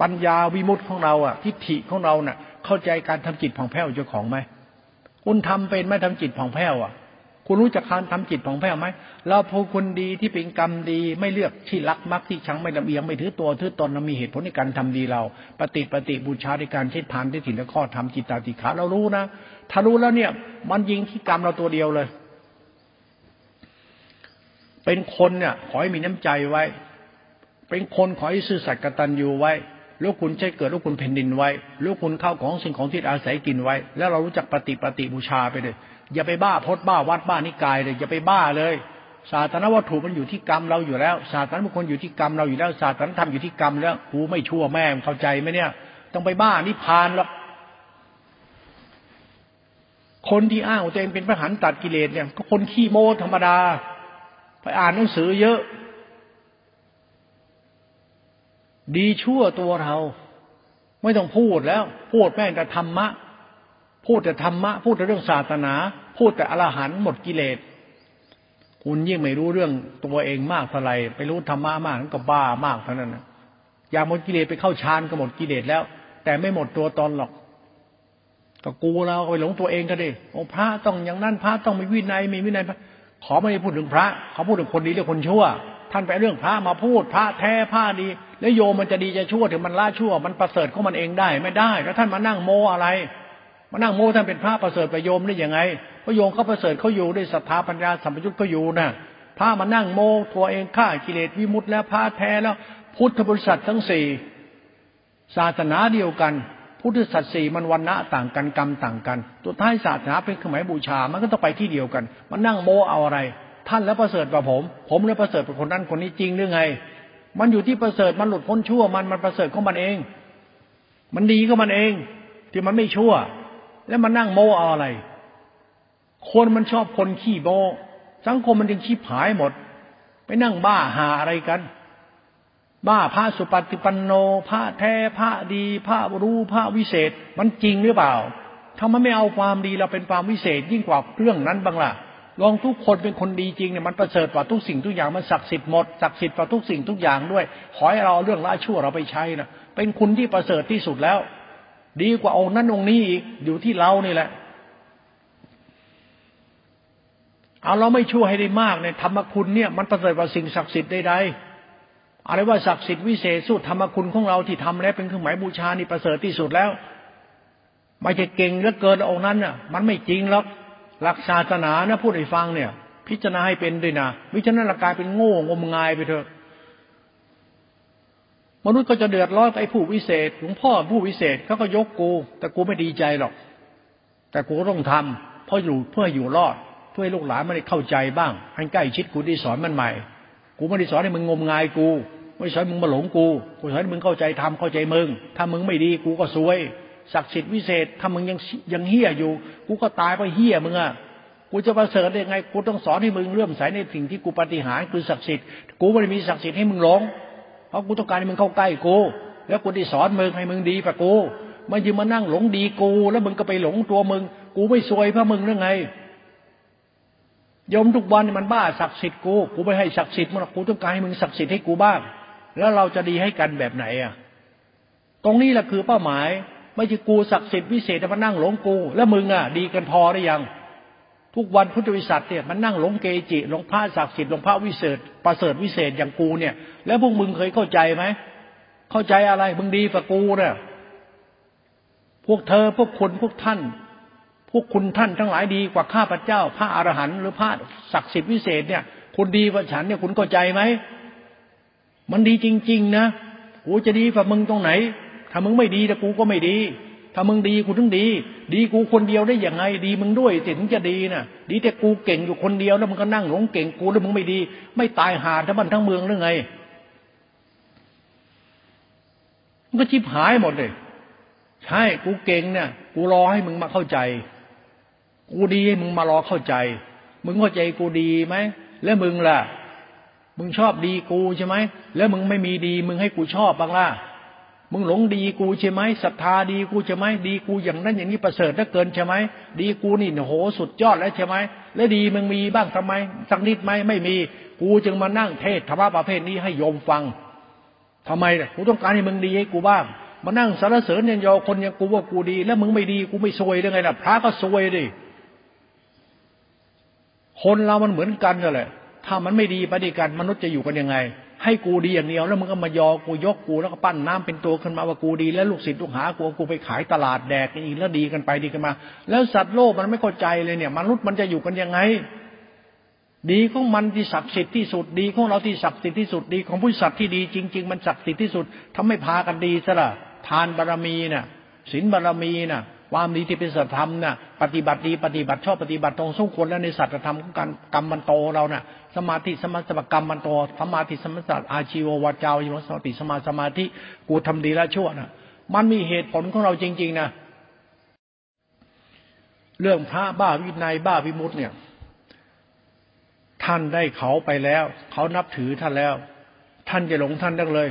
ปัญญาวิมุตติของเราอะทิฏฐิของเราเน่ะ เข้าใจการทำจิตผ่องแผ้วเจ้าของไหมคุณทำเป็นไหมทำจิตผ่องแผ้วอะ คุณรู้จักการทำจิตผ่องแผ้วไหมเราพูคุณดีที่เป็นกรรมดีไม่เลือกที่รักมักที่ชังไม่ลำเอียงไม่ถือตัวถือตนเรามีเหตุผลในการทำดีเรา ปฏิปฏิบูชาในการเช็ดทานที่ถิ่นและข้อทำจิตตาติขาเรารู้นะถ้ารู้แล้วเนี่ย มันยิงที่กรรมเราตัวเดียวเลย เป็นคนเนี่ยขอให้มีน้ำใจไว้ เป็นคนขอให้ซื่อสัตย์กตัญญูไว้ลูกคุณใช้เกิดลูกคุณแผ่นดินไว้ลูกคุณเข้าของสิ่งของที่อาศัยกินไว้ แล้วเรารู้จักปฏิปฏิบูชาไปเลย อย่าไปบ้าพดบ้าวัดบ้านิกายเลยอย่าไปบ้าเลยศาสนาวัตถุมันอยู่ที่กรรมเราอยู่แล้วศาสนาบุคคลอยู่ที่กรรมเราอยู่แล้วศาสนาธรรมอยู่ที่กรรมแล้วกูไม่ชั่วแม่เข้าใจไหมเนี่ย ต้องไปบ้านิพานหรอกคนที่อ้างว่าตัวเองเป็นพระหันตัดกิเลสเนี่ยก็คนขี้โม้ธรรมดา ไปอ่านหนังสือเยอะ ดีชั่วตัวเรา ไม่ต้องพูดแล้ว พูดแม่งแต่ธรรมะ พูดแต่ธรรมะ พูดแต่เรื่องศาสนา พูดแต่อรหันต์หมดกิเลส คุณยิ่งไม่รู้เรื่องตัวเองมากเท่าไรไปรู้ธรรมะมากก็บ้ามากเท่านั้นนะอยากหมดกิเลสไปเข้าฌานก็หมดกิเลสแล้ว แต่ไม่หมดตัวตนหรอกก็กูเราไปหลงตัวเองก็ดิโอ้พระต้องอย่างนั้นพระต้องมีวินัยมีวินัยขอไม่ได้พูดถึงพระเขาพูดถึงคนดีหรือคนชั่ว ท่านไปเรื่องพระมาพูดพระแท้พระดี แล้วโยมมันจะดีจะชั่วถึงมันละชั่ว มันประเสริฐของมันเองได้ไม่ได้ แล้วท่านมานั่งโมอะไร มานั่งโม้ท่านเป็นพระประเสริฐประโยมได้ยังไงพระโยมเขาประเสริฐเขาอยู่ด้วยศรัทธาปัญญาสัมปยุตเขาอยู่นะพระมานั่งโม้ตัวเองฆ่ากิเลสวิมุตต์แล้วพระแท้แล้ว พุทธบริษัททั้งสี่ศาสนาเดียวกัน พุทธศาสสี่มันวันณะต่างกันกรรมต่างกัน ตัวท้ายศาสนาเป็นขมายบูชา มันก็ต้องไปที่เดียวกันมานั่งโมเอาอะไร ท่านแล้วประเสริฐกว่าผม ผมแล้วประเสริฐกว่าคนนั้นคนนี้จริงหรือไง มันอยู่ที่ประเสริฐมันหลุดพ้นชั่วมันมันประเสริฐของมันเอง มันดีก็มันเอง ที่มันไม่ชั่ว แล้วมานั่งโมเอาอะไร คนมันชอบคนขี้โมสังคมมันจึงขี้ผายหมด ไปนั่งบ้าหาอะไรกัน บ้าพระสุปฏิปันโน พระแท้พระดีพระรู้พระวิเศษ มันจริงหรือเปล่าถ้ามันไม่เอาความดีเราเป็นความวิเศษ ยิ่งกว่าเรื่องนั้นบ้างล่ะลองทุกคนเป็นคนดีจริงเนี่ยมันประเสริฐกว่าทุกสิ่งทุกอย่างมันศักดิ์สิทธิ์หมดศักดิ์สิทธิ์กว่าทุกสิ่งทุกอย่างด้วย ขอให้เราเรื่องละชั่วเราไปใช้นะเป็นคุณที่ประเสริฐที่สุดแล้ว ดีกว่าองค์นั้นองค์นี้อีกอยู่ที่เรานี่แหละเอาเราไม่ช่วยให้ได้มากในธรรมคุณเนี่ยมันประเสริฐกว่าสิ่งศักดิ์สิทธิ์ใดๆอะไรว่าศักดิ์สิทธิ์วิเศษสุดธรรมคุณของเราที่ทำแล้วเป็นเครื่องหมายบูชานี่ประเสริฐที่สุดแล้วไม่จะเก่งเหลือเกินองค์นั้นน่ะ มันไม่จริงหรอกหลักศาสนานะพูดให้ฟังเนี่ย พิจารณาให้เป็นด้วยนะวิจารณากายเป็นโง่งมงายไปเถอะ มนุษย์ก็จะเดือดร้อนไอ้ผู้วิเศษหลวงพ่อผู้วิเศษเขาก็ยกกู แต่กูไม่ดีใจหรอก แต่กูต้องทำเพราะอยู่เพื่ออยู่รอด เพื่อลูกหลานไม่ได้เข้าใจบ้างให้ใกล้ชิดกูได้สอนมันใหม่ กูไม่ได้สอนให้มึงงมงายกู ไม่สอนมึงมาหลงกู กูสอนให้มึงเข้าใจทำเข้าใจมึง ถ้ามึงไม่ดีกูก็ซวยศักดิ์สิทธิ์วิเศษถ้ามึงยังยังเฮี้ยอยู่ กูก็ตายไปเฮี้ยมึงอะกูจะประเสริฐได้ไง กูต้องสอนให้มึงเลื่อมใสในสิ่งที่กูปฏิหารคือศักดิ์สิทธิ์ กูไม่ได้มีศักดิ์สิทธิ์ให้มึงหลง ราะกูต้องการให้มึงเข้าใกล้กู แล้วกูได้สอนมึงให้มึงดีกว่ากูไม่ยืมมานั่งหลงดีกูแล้วมึงก็ไปหลงตัวมึง กูไม่ซวยเพราะมึงหรือไงยมทุกวันมันบ้าศักดิ์สิทธิ์กูกูไม่ให้ศักดิ์สิทธิ์มึงกูต้องการให้มึงศักดิ์สิทธิ์ให้กูบ้าง แล้วเราจะดีให้กันแบบไหนอะ ตรงนี้แหละคือเป้าหมาย ไม่ใช่กูศักดิ์สิทธิ์วิเศษมานั่งหลงกู แล้วมึงอะ ดีกันพอได้ยัง ทุกวันพุทธวิสัทเนี่ยมันนั่งหลงเกจิหลงพระศักดิ์สิทธิ์หลงพระวิเศษประเสริฐวิเศษอย่างกูเนี่ย แล้วพวกมึงเคยเข้าใจไหมเข้าใจอะไรมึงดีกว่ากูเนี่ยพวกเธอพวกคนพวกท่าน พวกคุณท่านทั้งหลายดีกว่าข้าพเจ้า พระอรหันต์หรือพระศักดิ์สิทธิ์วิเศษเนี่ยคุณดีกว่าฉันเนี่ยคุณเข้าใจไหมมันดีจริง ๆ นะกูจะดีกว่ามึงตรงไหน ถ้ามึงไม่ดีแต่กูก็ไม่ดี ถ้ามึงดีกูถึงดี ดีกูคนเดียวได้ย่างไง ดีมึงด้วยสิถึงจะดีนะ่ะ ดีแต่กูเก่งอยู่คนเดียวแล้วมึงก็นั่งหลงเก่งกูแล้วมึงไม่ดี ไม่ตายหาทั้งบ้านทั้งเมืองหรือไงมันก็ชิบหายหมดเลยใช่กูเก่งเนี่ย กูรอให้มึงมาเข้าใจ กูดีให้มึงมารอเข้าใจ มึงเข้าใจกูดีไหมแล้วมึงล่ะ มึงชอบดีกูใช่ไหมแล้วมึงไม่มีดี มึงให้กูชอบบ้างล่ะ มึงหลงดีกูใช่ไหมศรัทธาดีกูใช่ไหมดีกูอย่างนั้นอย่างนี้ประเสริฐเหลือเกินใช่ไหมดีกูนี่โหสุดยอดแล้วใช่ไหมและดีมึงมีบ้างทำไมสักนิดไหมไม่มี กูจึงมานั่งเทศธรรมะประเภทนี้ให้โยมฟังทำไมกูต้องการให้มึงดีให้กูบ้าง มานั่งสรรเสริญเนียยอคนอย่างกูว่ากูดี แล้วมึงไม่ดีกูไม่ซวยได้ไงล่ะพระก็ซวยดิคนเรามันเหมือนกันนั่นแหละถ้ามันไม่ดีปฏิกันมนุษย์จะอยู่กันยังไง ให้กูดีอย่างเดียวแล้วมึงก็มายอกูยกกูแล้วก็ปั้นน้ำเป็นตัวขึ้นมาว่ากูดี แล้วลูกศิษย์ลูกหากูกูไปขายตลาดแดกอีกแล้วดีกันไปดีกันมา แล้วสัตว์โลกมันไม่เข้าใจเลยเนี่ยมนุษย์มันจะอยู่กันยังไง ดีของมันที่ศักดิ์สิทธิ์ที่สุดดีของเราที่ศักดิ์สิทธิ์ที่สุดดี ของผู้สัตว์ที่ดีจริง ๆ มันศักดิ์สิทธิ์ที่สุดทำไม่พากันดีซะละทานบารมีน่ะศีลบารมีน่ะ ความดีที่เป็นสัจธรรมน่ะปฏิบัติดีปฏิบัติชอบปฏิบัติตรงสมควรแล้วในสัจธรรมของการกรรมมันโตเราน่ะสมาธิสมาสมกรรมมันโตสมาธิสมาสัตอาชีววาจาวิมสติสมาสมาธิกูทำดีแล้วชั่วน่ะ มันมีเหตุผลของเราจริง ๆนะเรื่องพระบ้าวินัยบ้าวิมุตเนี่ย ท่านได้เขาไปแล้ว เขานับถือท่านแล้ว ท่านจะหลงท่านได้เลย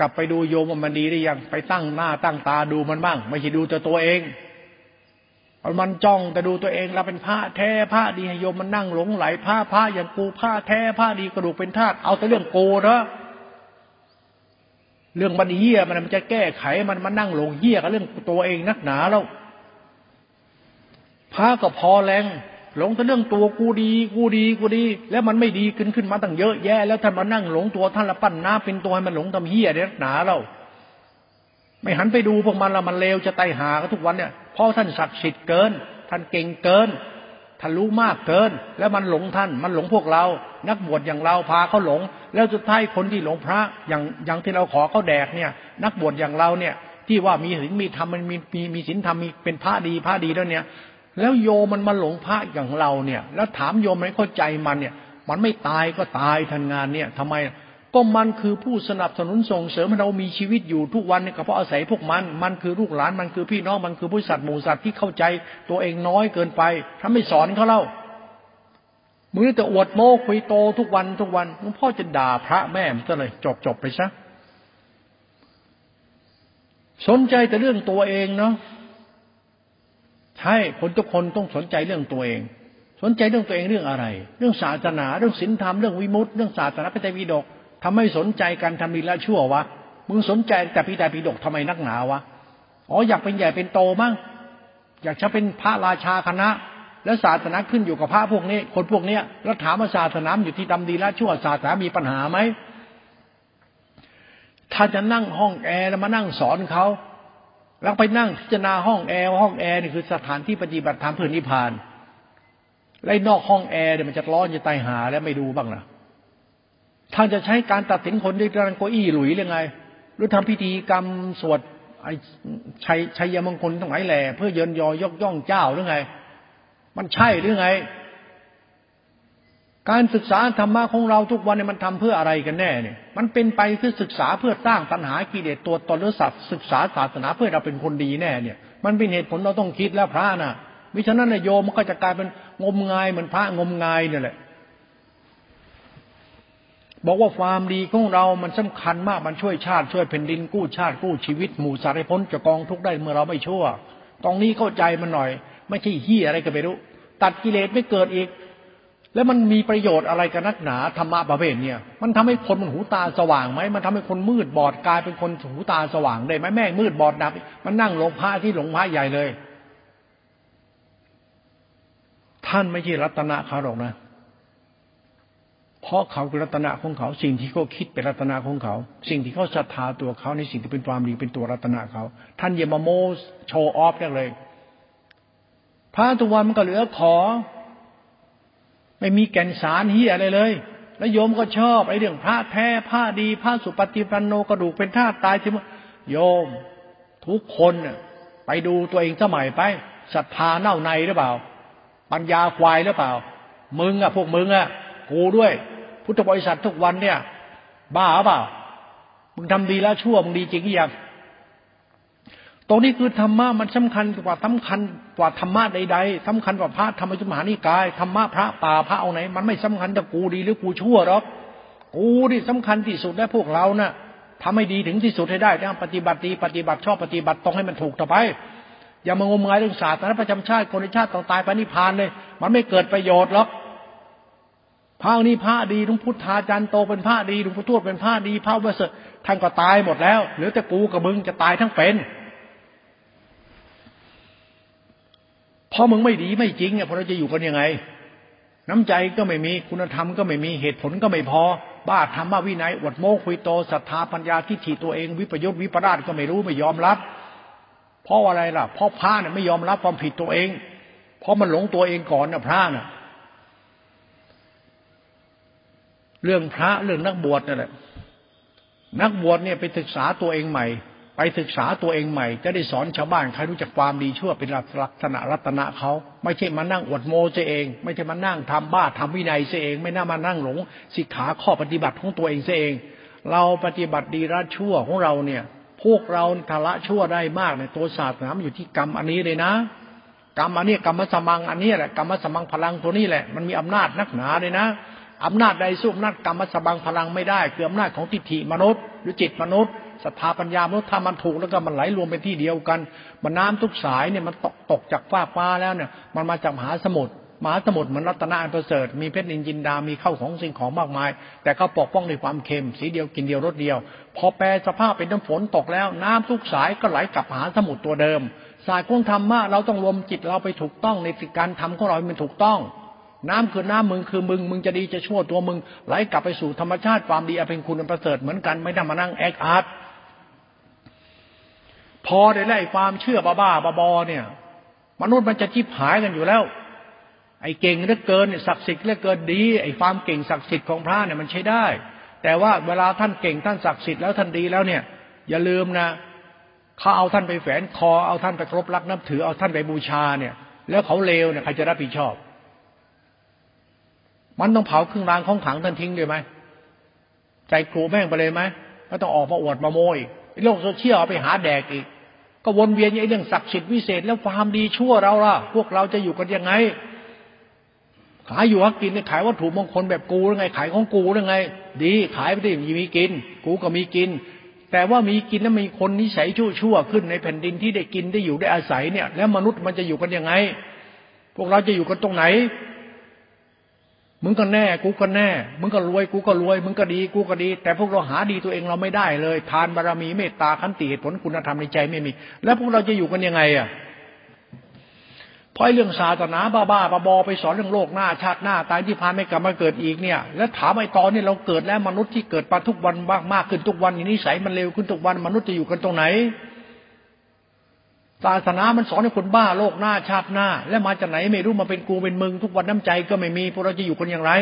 กลับไปดูโยมมันดีหรือยังไปตั้งหน้าตั้งตาดูมันบ้าง ไม่ใช่ดูแต่ตัวเอง มันจ้องแต่ดูตัวเองเราเป็นพระแท้พระดีให้โยมมันนั่งหลงไหลพระพระอย่างกูพระแท้พระดีกระดูกเป็นธาตุเอาแต่เรื่องโกนะเรื่องมันเหี้ยมันมันจะแก้ไขมันมันนั่งหลงเหี้ยกับเรื่องตัวเองนักหนาแล้วพระก็พอแรงหลงแต่เรื่องตัวกูดีกูดีกูดี แล้วมันไม่ดีขึ้นขึ้นมาตั้งเยอะแยะ แล้วท่านมานั่งหลงตัวท่านละปั้นน้าเป็นตัวให้มันหลงทำเหี้ยเนี่ยนักหนาเรา ไม่หันไปดูพวกมันละมันเลวจะไตหากันทุกวันเนี่ย ราะท่านศักดิ์สิทธิ์เกิน ท่านเก่งเกินท่านรู้มากเกิน แล้วมันหลงท่าน มันหลงพวกเรา นักบวชอย่างเราพาเขาหลง แล้วสุดท้ายคนที่หลงพระอย่างอย่างที่เราขอเขาแดกเนี่ย นักบวชอย่างเราเนี่ย ที่ว่ามีศีลมีธรรมมันมีมีมีศีลธรรมมีเป็นพระดีพระดีแล้วเนี่ย แล้วโยมันมาหลงพระอย่างเราเนี่ย แล้วถามโยมไม่เข้าใจมันเนี่ย มันไม่ตายก็ตายทันงานเนี่ยทำไม ก็มันคือผู้สนับสนุนส่งเสริมให้เรามีชีวิตอยู่ทุกวันเนี่ก็เพราะอาศัยพวกมัน มันคือลูกหลาน มันคือพี่น้อง มันคือผู้สัตว์หมู่สัตว์ที่เข้าใจ ตัวเองน้อยเกินไป ถ้าไม่สอนเขาเล่ามึงแต่อวดโม้คุยโตทุกวันทุกวันหลวงพ่อจะด่าพระแม่มันซะเลยจบจบไปซะ สนใจแต่เรื่องตัวเองเนาะ ใช่ คนทุกคนต้องสนใจเรื่องตัวเอง สนใจเรื่องตัวเองเรื่องอะไร เรื่องศาสนา เรื่องศีลธรรม เรื่องวิมุตติ เรื่องศาสนาพระไตรปิฎก ทำไมสนใจการทำดีละชั่ววะมึงสนใจแต่พิดาพิดกทำไมนักหนาวะอ๋ออยากเป็นใหญ่เป็นโตมั้งอยากจะเป็นพระราชาคณะ แล้วศาสนาขึ้นอยู่กับพระพวกนี้ คนพวกเนี้ยแล้วถามว่าศาสนาอยู่ที่ทำดีละชั่วศาสนามีปัญหาไหมถ้าจะนั่งห้องแอร์แล้วมานั่งสอนเขาแล้วไปนั่งพิจารณาห้องแอร์ห้องแอร์นี่คือสถานที่ปฏิบัติธรรมเพื่อนิพพานไล่นอกห้องแอร์เนี่ยมันจะร้อนจะตายหาแล้วไม่ดูบ้างนะ ท่านจะใช้การตัดสินคนด้วยการโกอี้หลุยหรือไง หรือทำพิธีกรรมสวดไอ้ชัยชัยมงคลทั้งหลายแหล่เพื่อเยินยอยกย่องเจ้าหรือไง มันใช่หรือไง การศึกษาธรรมะของเราทุกวันเนี่ยมันทำเพื่ออะไรกันแน่เนี่ย มันเป็นไปเพื่อศึกษาเพื่อสร้างตัณหากิเลสตัวตนหรือสัตว์ศึกษาศาสนาเพื่อเราเป็นคนดีแน่เนี่ย มันเป็นเหตุผลเราต้องคิดแล้วพระน่ะมิฉะนั้นนายโยมมันก็จะกลายเป็นงมงายเหมือนพระงมงายเนี่ยแหละ บอกว่าความดีของเรามันสำคัญมากมันช่วยชาติช่วยแผ่นดินกู้ชาติกู้ชีวิตหมู่สัตว์ให้พ้นจากกองทุกข์ได้เมื่อเราไม่ชั่ว ตรงนี้เข้าใจมันหน่อย ไม่ใช่ฮี่อะไรก็ไม่รู้ ตัดกิเลสไม่เกิดอีก แล้วมันมีประโยชน์อะไรกันนักหนาธรรมะประเภทเนี่ย มันทำให้คนมันหูตาสว่างไหมมันทำให้คนมืดบอดกลายเป็นคนหูตาสว่างได้ไหมแม่งมืดบอดดับ มันนั่งหลงพระที่หลงพระใหญ่เลย ท่านไม่ใช่รัตนะเขาหรอกนะ เพราะเขาคือรัตนะของเขา สิ่งที่เขาคิดเป็นรัตนะของเขา สิ่งที่เขาศรัทธาตัวเขาในสิ่งที่เป็นความดีเป็นตัวรัตนะเขา ท่านอย่ามาโมโชว์ออฟได้เลย พระทุกวันมันก็เหลือขอ ไม่มีแก่นสารเฮียอะไรเลย แล้วโยมก็ชอบไอ้เรื่องพระแท้พระดีพระสุปฏิปันโนกระดูกเป็นธาตุตายที่มโยม ทุกคนไปดูตัวเองสมัยไปศรัทธาเน่าในหรือเปล่า ปัญญาควายหรือเปล่า มึงอะพวกมึงอะกูด้วย พุทธบริษัททุกวันเนี่ย บ้าเปล่ามึงทำดีแล้วชั่วมึงดีจริงหรือยังตรงนี้คือธรรมะมันสำคัญกว่าสำคัญกว่าธรรมะใดๆสำคัญกว่าพระธรรมจุมหานิกายธรรมะพระป่าพระเอาไหน มันไม่สำคัญแต่กูดีหรือกูชั่วหรอกกูนี่สำคัญที่สุดแล้วพวกเรานะ่ะทำให้ดีถึงที่สุดให้ได้ต้องปฏิบัติดีปฏิบัติชอบปฏิบัติตรงให้มันถูกต่อไป อย่ามางมงายเรื่องศาสตร์นะประจำชาติคนในชาติต้องตายไปนิพพานเลย มันไม่เกิดประโยชน์หรอก พระนี้พระดีลุงพุทธาจันโตเป็นพระดีลุงพุทธวดเป็นพระดีพระเวสท่านก็ตายหมดแล้วเหลือแต่กูกับมึงจะตายทั้งเป็นเพราะมึงไม่ดีไม่จริงเนี่ยพอเราจะอยู่กันยังไง น้ำใจก็ไม่มีคุณธรรมก็ไม่มีเหตุผลก็ไม่พอ บ้าธรรมวินัยอดโมคุยโตศรัทธาปัญญาทิฏฐิตัวเองวิปยุทธวิปราชก็ไม่รู้ไม่ยอมรับเพราะอะไรล่ะเพราะพระเนี่ยไม่ยอมรับความผิดตัวเอง เพราะมันหลงตัวเองก่อนนะพระน่ะ เรื่องพระเรื่องนักบวชนั่นแหละนักบวชเนี่ยไปศึกษาตัวเองใหม่ ไปศึกษาตัวเองใหม่ จะได้สอนชาวบ้านใครรู้จักความดีชั่วเป็นลักษณะรัตนะเขาไม่ใช่มานั่งอวดโมเสเอง ไม่ใช่มานั่งทำบ้าทำวินัยเสเอง ไม่น่ามานั่งหลงสิกขาข้อปฏิบัติของตัวเองเสเอง เราปฏิบัติดีละชั่วของเราเนี่ย พวกเราทละชั่วได้มากในตัวศาสนาอยู่ที่กรรมอันนี้เลยนะกรรมอันนี้กรรมสมังอันนี้แหละกรรมสมังพลังตัวนี้แหละมันมีอำนาจนักหนาเลยนะ อำนาจใดสู้อำนาจกรรมสบังพลังไม่ได้คืออำนาจของทิฏฐิมนุษย์ หรือจิตมนุษย์ศรัทธาปัญญามนุษย์ถ้ามันถูกแล้วก็มันไหลรวมเป็นที่เดียวกันมันน้ำทุกสายเนี่ยมันตกตกจากฟ้าฟ้าแล้วเนี่ย มันมาจากมหาสมุทรมหาสมุทรมือนรัตนาอันประเสริฐมีเพชรนินจินดา มีเข้าของสิ่งของมากมาย แต่เขาปกป้องด้วยความเค็มสีเดียวกินเดียวรสเดียว พอแปลสภาพเป็นน้ำฝนตกแล้ว น้ำทุกสายก็ไหลกลับมหาสมุทรตัวเดิม สายของธรรมะเราต้องรวมจิตเราไปถูกต้องในการทำของเราเป็นถูกต้อง น้ำคือน้ำมึงคือมึง มึงจะดีจะชั่วตัวมึง ไหลกลับไปสู่ธรรมชาติความดีอเป็นคุณอันประเสริฐเหมือนกันไม่ต้องมานั่งแอคอาร์ตพอได้ไล่ความเชื่อบ้าบ้าบอเนี่ย มนุษย์มันจะจิบหายกันอยู่แล้ว ไอ้เก่งเหลือเกินศักดิ์สิทธิ์เหลือเกินดี ไอ้ความเก่งศักดิ์สิทธิ์ของพระเนี่ยมันใช้ได้ แต่ว่าเวลาท่านเก่งท่านศักดิ์สิทธิ์แล้วท่านดีแล้วเนี่ย อย่าลืมนะเขาเอาท่านไปแฝนคอเอาท่านไปครบรักนับถือเอาท่านไปบูชาเนี่ย แล้วเขาเลวเนี่ยใครจะรับผิดชอบ มันต้องเผาเครื่องรางของขังท่านทิ้งเลยไหมใจครูแม่งไปเลยไหมก็ต้องออกมาอวดมาโมยโลกโซเชียลเอาไปหาแดกอีก ก็วนเวียนไอ้เรื่องศักดิ์สิทธิ์วิเศษ แล้วความดีชั่วเราล่ะ พวกเราจะอยู่กันยังไง ขายอยู่ฮักกินเนี่ยขายวัตถุมงคลแบบกูหรือไง ขายของกูหรือไง ดีขายไปดิมีกิน กูก็มีกิน แต่ว่ามีกินแล้วมีคนนิสัยชั่วๆขึ้นในแผ่นดินที่ได้กินได้อยู่ได้อาศัยเนี่ย แล้วมนุษย์มันจะอยู่กันยังไง พวกเราจะอยู่กันตรงไหน มึงก็แน่ กูก็แน่ มึงก็รวย กูก็รวย มึงก็ดี กูก็ดี แต่พวกเราหาดีตัวเองเราไม่ได้เลย ทานบารมีเมตตาขันติเหตุผลคุณธรรมในใจไม่มี แล้วพวกเราจะอยู่กันยังไงอะเพราะเรื่องศาสนาบ้าบ้าบอไปสอนเรื่องโลกหน้า ชาติหน้า ตายที่พานไม่กลับมาเกิดอีกเนี่ย แล้วถามไอ้ตอนนี้เราเกิดแล้วมนุษย์ที่เกิดมาทุกวันมากมากขึ้นทุกวันนี้ใสมันเร็วขึ้นทุกวันมนุษย์จะอยู่กันตรงไหน ศาสนามันสอนให้คนบ้าโลกหน้าชาติหน้า แล้วมาจากไหนไม่รู้มาเป็นกูเป็นมึง ทุกวันน้ำใจก็ไม่มีพวกเราจะอยู่กันอย่างไร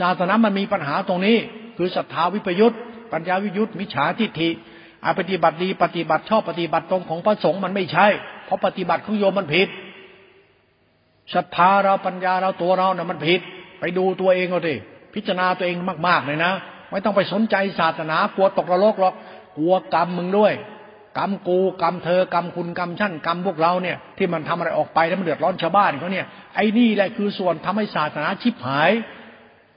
ศาสนามันมีปัญหาตรงนี้ คือศรัทธาวิปยุทธปัญญาวิยุทธมิจฉาทิฏฐิอาปฏิบัติดีปฏิบัติชอบปฏิบัติตรงของพระสงฆ์มันไม่ใช่ เพราะปฏิบัติของโยมมันผิดศรัทธาเราปัญญาเราตัวเราเนี่ยมันผิด ไปดูตัวเองเอาดิพิจารณาตัวเองมากๆเลยนะ ไม่ต้องไปสนใจศาสนากลัวตกนรกหรอกกลัวกรรมมึงด้วย กรรมกูกรรมเธอกรรมคุณกรรมชั่นกรรมพวกเราเนี่ยที่มันทำอะไรออกไปแล้วมันเดือดร้อนชาวบ้านเขาเนี่ยไอ้นี่แหละคือส่วนทำให้ศาสนาชิบหาย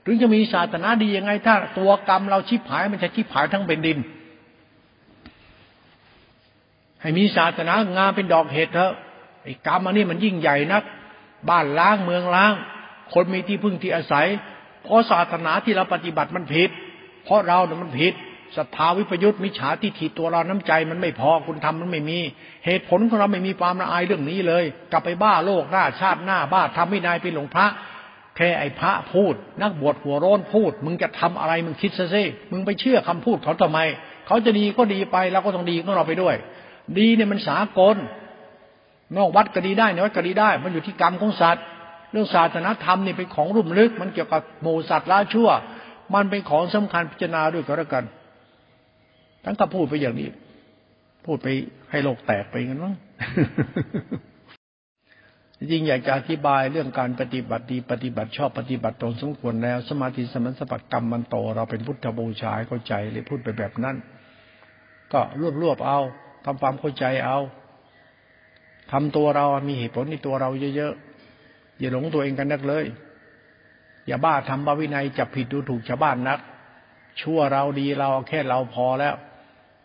ถึงจะมีศาสนาดียังไง ถ้าตัวกรรมเราชิบหาย มันจะชิบหายทั้งเป็นดิน ให้มีศาสนางามเป็นดอกเห็ดเถอะไอ้กรรมอันนี้มันยิ่งใหญ่นัก บ้านล้างเมืองล้าง คนมีที่พึ่งที่อาศัย เพราะศาสนาที่เราปฏิบัติมันผิด เพราะเราเนี่ยมันผิด ศรัทธาวิปยุทธมิจฉาทิฏฐิตัวเราน้ำใจมันไม่พอคุณทำมันไม่มี เหตุผลของเราไม่มีความละอายเรื่องนี้เลย กลับไปบ้าโลกหน้าชาติหน้าบ้าทำไม่ได้เป็นหลวงพระ แค่ไอ้พระพูด นักบวชหัวร้อนพูด มึงจะทำอะไรมึงคิดซะสิมึงไปเชื่อคำพูดเขาทำไม เขาจะดีก็ดีไปเราก็ต้องดีของเราไปด้วย ดีเนี่ยมันสากล นอกวัดก็ดีได้ในวัดก็ดีได้ มันอยู่ที่กรรมของสัตว์เรื่องศาสนาธรรมนี่เป็นของรุ่มลึก มันเกี่ยวกับโมสัตว์ละชั่ว มันเป็นของสำคัญพิจารณาด้วยก็แล้วกัน ทั้งก็พูดไปอย่างนี้ พูดไปให้โลกแตกไปกันมั้งจริงอยากจะอธิบายเรื่องการปฏิบัติดีปฏิบัติชอบปฏิบัติตรงสมควรแล้ว สมาธิสมัสปักรรมมันโต เราเป็นพุทธบูชาเข้าใจเลยพูดไปแบบนั้น ก็รวบรวบเอาทำความเข้าใจเอาทำตัวเรามีเหตุผลในตัวเราเยอะๆอย่าหลงตัวเองกันนักเลย อย่าบ้าทำบาวินัยจับผิดดูถูกชาวบ้านนัก ชั่วเราดีเราแค่เราพอแล้ว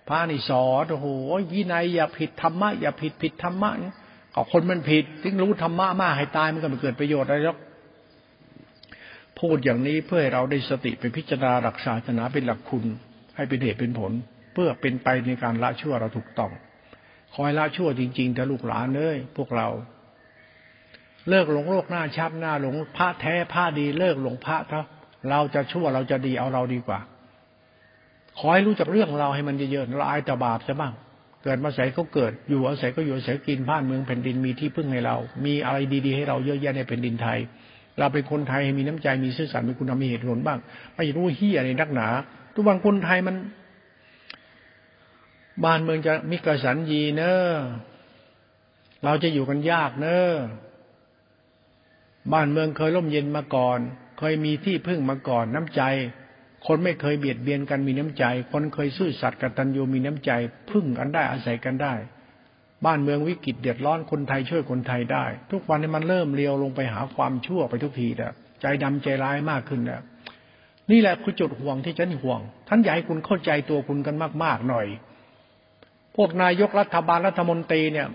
พระนี่สอนโอ้โหวินัยอย่าผิดธรรมะอย่าผิดผิดธรรมะเนี่ยก็คนมันผิดถึงรู้ธรรมะมากให้ตายมันก็ไม่เกิดประโยชน์อะไรหรอกพูดอย่างนี้เพื่อให้เราได้สติไปพิจารณาหลักศาสนาเป็นหลักคุณ ให้เป็นเหตุเป็นผล เพื่อเป็นไปในการละชั่วเราถูกต้อง คอยละชั่วจริงๆแต่ลูกหลานเอ้ยพวกเรา เลิกหลงโลกหน้าชับหน้าหลงพระแท้พระดี เลิกหลงพระเถอะเราจะชั่วเราจะดีเอาเราดีกว่า ขอให้รู้จักเรื่องเราให้มันเยอะๆละอายตบาปซะบ้าง เกิดมาใส่เขาเกิด อยู่อาศัยก็อยู่อาศัยกินบ้านเมืองแผ่นดินมีที่พึ่งให้เรา มีอะไรดีๆให้เราเยอะแยะในแผ่นดินไทย เราเป็นคนไทยมีน้ำใจมีซื่อสัตย์มีคุณธรรมมีเหตุผลบ้าง ไม่รู้เฮียในนักหนา ทุกวันคนไทยมัน บ้านเมืองจะมีกระสันยีเนอะเราจะอยู่กันยากเนอะบ้านเมืองเคยร่มเย็นมาก่อน เคยมีที่พึ่งมาก่อนน้ำใจ คนไม่เคยเบียดเบียนกันมีน้ำใจ คนเคยซื่อสัตย์กตัญญูมีน้ำใจ พึ่งกันได้อาศัยกันได้ บ้านเมืองวิกฤตเดือดร้อนคนไทยช่วยคนไทยได้ ทุกวันนี้มันเริ่มเลี้ยวลงไปหาความชั่วไปทุกทีแล้วใจดำใจร้ายมากขึ้นแล้วนี่แหละคือจุดห่วงที่ฉันห่วง ท่านอยากให้คุณเข้าใจตัวคุณกันมาก ๆ หน่อย พวกนายกรัฐบาลรัฐมนตรีเนี่ย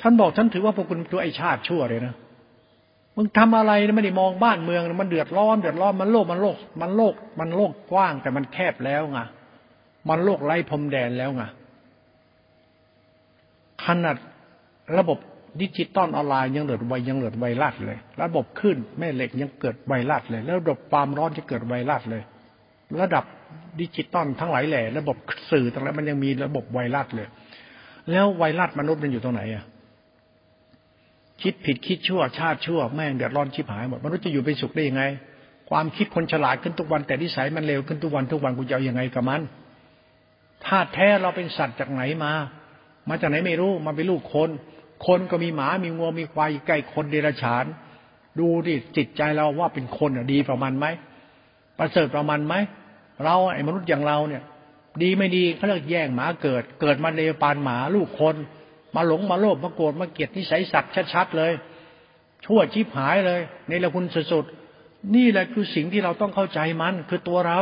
ท่านบอกท่านถือว่าพวกคุณตัวไอชาติชั่วเลยนะ มึงทำอะไรไม่ได้มองบ้านเมือง มันเดือดร้อนเดือดร้อนมันโลกมันโลก มันโลก มันโลกกว้าง แต่มันแคบแล้วไงมันโลกไร้พรมแดนแล้วไงขนาดระบบดิจิตอลออนไลน์ยังเหลือไวยังเหลือไวรัสเลย ระบบคลื่นแม่เหล็กยังเกิดไวรัสเลยแล้วระบบความร้อนจะเกิดไวรัสเลย ระดับดิจิตอลทั้งหลายแหล่ระบบสื่อต่างๆมันยังมีระบบไวรัสเลย แล้วไวรัสมนุษย์มันอยู่ตรงไหนอะ คิดผิดคิดชั่ว ชาติชั่วแม่งเดือดร้อนชิบหายหมดมนุษย์จะอยู่เป็นสุขได้ยังไง ความคิดคนฉลาดขึ้นทุกวันแต่นิสัยมันเลวขึ้นทุกวันทุกวันกูจะเอาอยัางไงกับมันธาตุแท้เราเป็นสัตว์จากไหนมา มาจากไหนไม่รู้มาเป็นลูกคน คนก็มีหมามีงัวมีควายใกล้คนเดรัจฉาน ดูดิจิตใจเราว่าเป็นคนดีประมาณไหมประเสริฐประมาณไหมเราไอ้มนุษย์อย่างเราเนี่ย ดีไม่ดีเขาเรียกแย่งหมาเกิด เกิดมาเลวปานหมาลูกคน มาหลงมาโลภมาโกรธมาเกลียดนิสัยสัตว์ชัดๆเลย ชั่วชิบหายเลยในละคุณสุดๆนี่แหละคือสิ่งที่เราต้องเข้าใจมันคือตัวเรา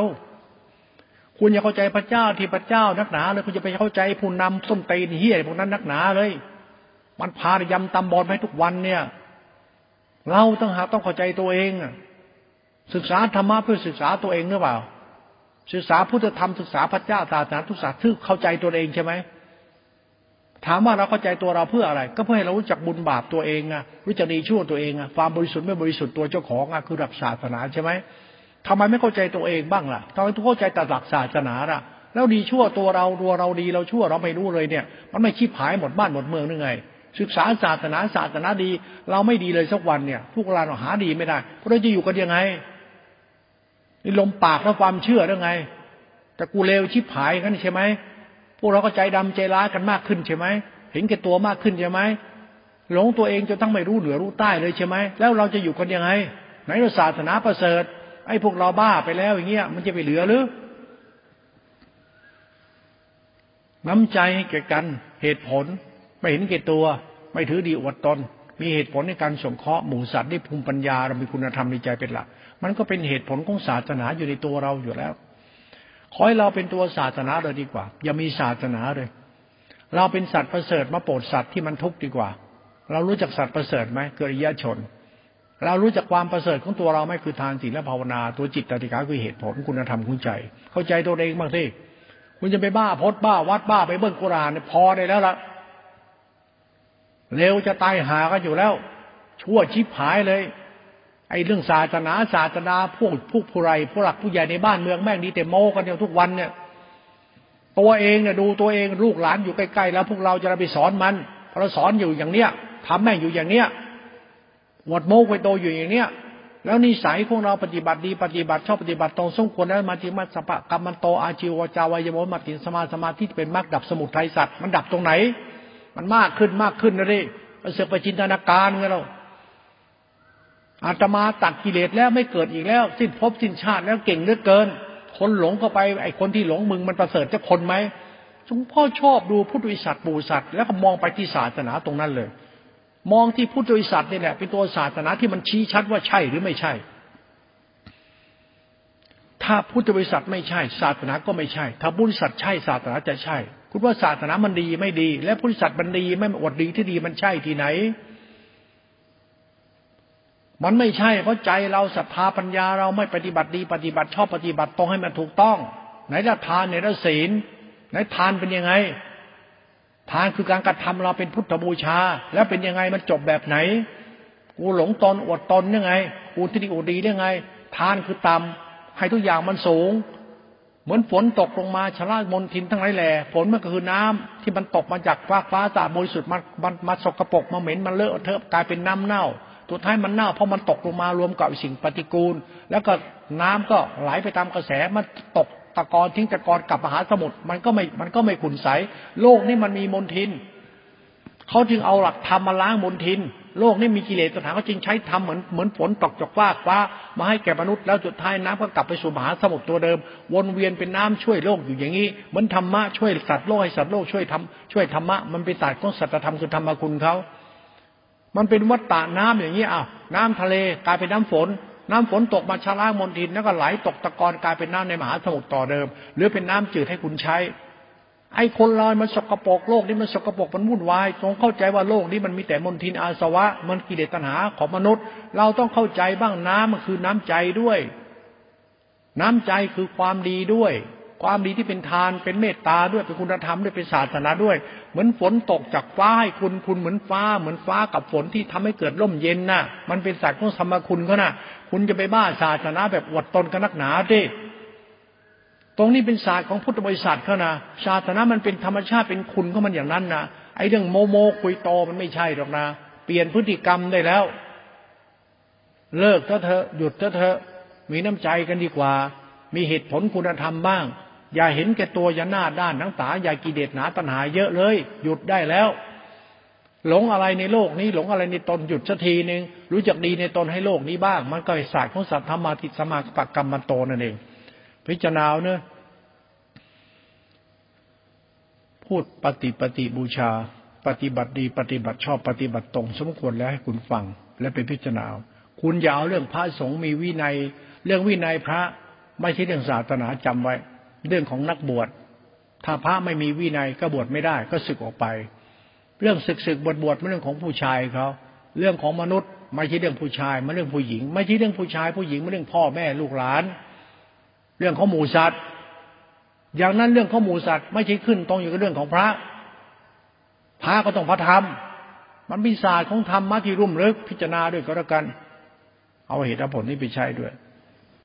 คุณอย่าเข้าใจพระเจ้าที่พระเจ้านักหนาเลยคุณจะไปเข้าใจผู้นำส้นตีนเฮียพวกนั้นนักหนาเลย มันพายำตำบอลให้ทุกวันเนี่ย เราต้องหาต้องเข้าใจตัวเองศึกษาธรรมะเพื่อศึกษาตัวเองหรือเปล่าศึกษาพุทธธรรมศึกษาพระเจ้าศาสนาทุกศาสตร์ทึ่เข้าใจตัวเองใช่ไหม ถามว่าเราเข้าใจตัวเราเพื่ออะไร ก็เพื่อให้เรารู้จักบุญบาปตัวเองอะรู้จักดีชั่วตัวเองอะความบริสุทธิ์ไม่บริสุทธิ์ตัวเจ้าของอะคือหลักศาสนาใช่ไหมทำไมไม่เข้าใจตัวเองบ้างล่ะทำไมต้องเข้าใจแต่หลักศาสนาล่ะ แล้วดีชั่วตัวเราตัวเราดีเราชั่วเราไม่รู้เลยเนี่ย มันไม่คิดหายหมดบ้านหมดเมืองนึงไง ศึกษาศาสนาศาสนาดี เราไม่ดีเลยสักวันเนี่ยพวกเราหาดีไม่ได้เราจะอยู่กันยังไงนี่ลมปากแล้วความเชื่อได้ไงแต่กูเลวชิบหายกันใช่ไหม วกเราก็ใจดำใจร้ายกันมากขึ้นใช่ไหมเห็นแก่ตัวมากขึ้นใช่ไหมหลงตัวเองจนทั้งไม่รู้เหนือรู้ใต้เลยใช่ไหมแล้วเราจะอยู่กันยังไงไหนศาสนาประเสริฐไอ้พวกเราบ้าไปแล้วอย่างเงี้ยมันจะไปเหลือหรือน้ำใจแก่กันเหตุผล ไม่เห็นแก่ตัว ไม่ถือดีอวดตน มีเหตุผลในการสงเคราะห์หมู่สัตว์ที่ภูมิปัญญาเรามีคุณธรรมในใจเป็นหลัก มันก็เป็นเหตุผลของศาสนาอยู่ในตัวเราอยู่แล้ว ขอให้เราเป็นตัวศาสนาเลยดีกว่า อย่ามีศาสนาเลย เราเป็นสัตว์ประเสริฐมาโปรดสัตว์ที่มันทุกข์ดีกว่า เรารู้จักสัตว์ประเสริฐไหมเกิริยชน เรารู้จักความประเสริฐของตัวเราไหมคือทานศีลและภาวนา ตัวจิตติกาคือเหตุผลคุณธรรมคุณใจ เข้าใจตัวเองบ้างสิคุณจะไปบ้าพดบ้าวัดบ้าไปเบิ้ลกุรานี่พอได้แล้วล่ะเร็วจะตายหากันอยู่แล้ว ชั่วชิบหายเลย ไอ้เรื่องศาสนาศาสนาพวกผู้ผู้ไรผู้หลักผู้ใหญ่ในบ้านเมืองแม่งดีแต่โมกันเดียวทุกวันเนี่ย ตัวเองเนี่ยดูตัวเองลูกหลานอยู่ใกล้ๆแล้ว พวกเราจะไปสอนมันพอเราสอนอยู่อย่างเนี้ยทำแม่งอยู่อย่างเนี้ยหมดโมกไปโตอยู่อย่างเนี้ยแล้วนิสัยพวกเราปฏิบัติดีปฏิบัติชอบปฏิบัติตรงสมควรแล้วมาจิมัสปะกรรมันโตอาชีวจาวายโมมาตินสมาสมาที่เป็นมรรคดับสมุทัยสัตว์มันดับตรงไหน มันมากขึ้นมากขึ้นนะดิเสือกไปจินตนาการไงเรา อาตมาตัดกิเลสแล้วไม่เกิดอีกแล้ว สิ้นภพสิ้นชาติแล้วเก่งเหลือเกิน คนหลงเข้าไปไอ้คนที่หลงมึงมันประเสริฐจะคนไหมหลวงพ่อชอบดูพุทธวิสัชปู่สัตว์แล้วก็มองไปที่ศาสนาตรงนั้นเลย มองที่พุทธวิสัชนี่แหละเป็นตัวศาสนาที่มันชี้ชัดว่าใช่หรือไม่ใช่ ถ้าพุทธบริษัทไม่ใช่ ศาสนาก็ไม่ใช่ ถ้าบริษัทใช่ศาสนาจะใช่ คุณว่าศาสนามันดีไม่ดี และบริษัทมันดีไม่อดดีที่ดีมันใช่ที่ไหน มันไม่ใช่เพราะใจเราศรัทธาปัญญาเราไม่ปฏิบัติดีปฏิบัติชอบปฏิบัติตรงให้มันถูกต้อง ไหนละทานไหนละศีลไหนทานเป็นยังไง ทานคือการกระทำเราเป็นพุทธบูชา แล้วเป็นยังไงมันจบแบบไหน กูหลงตนอวดตนยังไง กูที่ดีอวดดียังไง ทานคือต่ำให้ทุกอย่างมันสูง เหมือนฝนตกลงมาชะล่ามนทินทั้งหลายแหล่ฝนมันก็คือน้ำที่มันตกมาจากฟ้าฟ้าสาบริสุทธิ์มันมันมาสกรปรกมาเหม็นมันเลอะเทอะกลายเป็นน้ำเน่า ตัวท้ายมันเน่าเพราะมันตกลงมารวมกับสิ่งปฏิกูล แล้วก็น้ำก็ไหลไปตามกระแสมันตกตะกอนทิ้งตะกอนกลับมหาสมุทรมันก็ไม่มันก็ไม่ขุนใสโลกนี้มันมีมนทินเขาจึงเอาหลักธรรมมาล้างมนทิน โลกนี้มีกิเลสสถานเขาจึงใช้ธรรมเหมือนเหมือนฝนตกจากฟ้าฟ้า มาให้แก่มนุษย์แล้วสุดท้ายน้ำก็กลับไปสู่มหาสมุทรตัวเดิม วนเวียนเป็นน้ำช่วยโลกอยู่อย่างนี้เหมือนธรรมะช่วยสัตว์โลกให้สัตว์โลกช่วยทำช่วยธรรมะมันเป็นศาสตร์ของสัจธรรมคือธรรมคุณเขา มันเป็นวัฏฏะน้ำอย่างนี้อ้าวน้ำทะเลกลายเป็นน้ำฝน น้ำฝนตกมาชะล้างมลทินแล้วก็ไหลตกตะกอนกลายเป็นน้ำในมหาสมุทรต่อเดิม หรือเป็นน้ำจืดให้คุณใช้ ไอ้คนลอยมันสกปรกโลกนี้มันสกปรกมันวุ่นวายจงเข้าใจว่าโลกนี้มันมีแต่มลทินอาสวะ มันกิเลสตัณหาของมนุษย์ เราต้องเข้าใจบ้างน้ำมันคือน้ำใจด้วย น้ำใจคือความดีด้วย ความดีที่เป็นทานเป็นเมตตาด้วยเป็นคุณธรรมด้วยเป็นศาสนาด้วย เหมือนฝนตกจากฟ้าให้คุณคุณเหมือนฟ้า เหมือนฟ้ากับฝนที่ทำให้เกิดร่มเย็นน่ะ มันเป็นศาสตร์ของธรรมคุณเขาน่ะ คุณจะไปบ้าศาสนาแบบอวดตนกันนักหนาดิตรงนี้เป็นศาสตร์ของพุทธบริษัทเขานะศาสนามันเป็นธรรมชาติเป็นคุณของมันอย่างนั้นนะไอ้เรื่องโมโมคุยโตมันไม่ใช่หรอกนะเปลี่ยนพฤติกรรมได้แล้ว เลิกเถอะเถอหยุดเถอะเถอมีน้ำใจกันดีกว่า มีเหตุผลคุณธรรมบ้าง อย่าเห็นแก่ตัวอย่าหน้าด้านทั้งตาอย่ากิเลสหนาตัณหาเยอะเลย หยุดได้แล้ว หลงอะไรในโลกนี้ หลงอะไรในตนหยุดสักทีหนึ่งรู้จักดีในตนให้โลกนี้บ้าง มันก็ศาสตร์ของสัตธรรมาทิสมาปกรรมมันโตนั่นเอง พิจารณาเนอะพูดปฏิปฏิบูชา ปฏิบัติดี ปฏิบัติชอบปฏิบัติตรง สมควรแล้วให้คุณฟัง และเป็นพิจารณาคุณอย่าเอาเรื่องพระสงฆ์มีวินัย เรื่องวินัยพระไม่ใช่เรื่องศาสนาจำไว้ เรื่องของนักบวชถ้าพระไม่มีวินัยก็บวชไม่ได้ ก็ศึกออกไป เรื่องศึกศึกบวชบวชไม่เรื่องของผู้ชายเขาเรื่องของมนุษย์ ไม่ใช่เรื่องผู้ชายมันเรื่องผู้หญิง ไม่ใช่เรื่องผู้ชาย ผู้หญิงมันเรื่องพ่อแม่ลูกหลาน เรื่องของหมูสัตว์ อย่างนั้นเรื่องของหมูสัตว์ ไม่ใช่ขึ้นตรงอยู่กับเรื่องของพระ พระก็ต้องพระธรรม มันมีศาสตร์ของธรรมะที่รุ่มลึกพิจารณาด้วยก็แล้วกัน เอาเหตุผลนี้ไปใช้ด้วย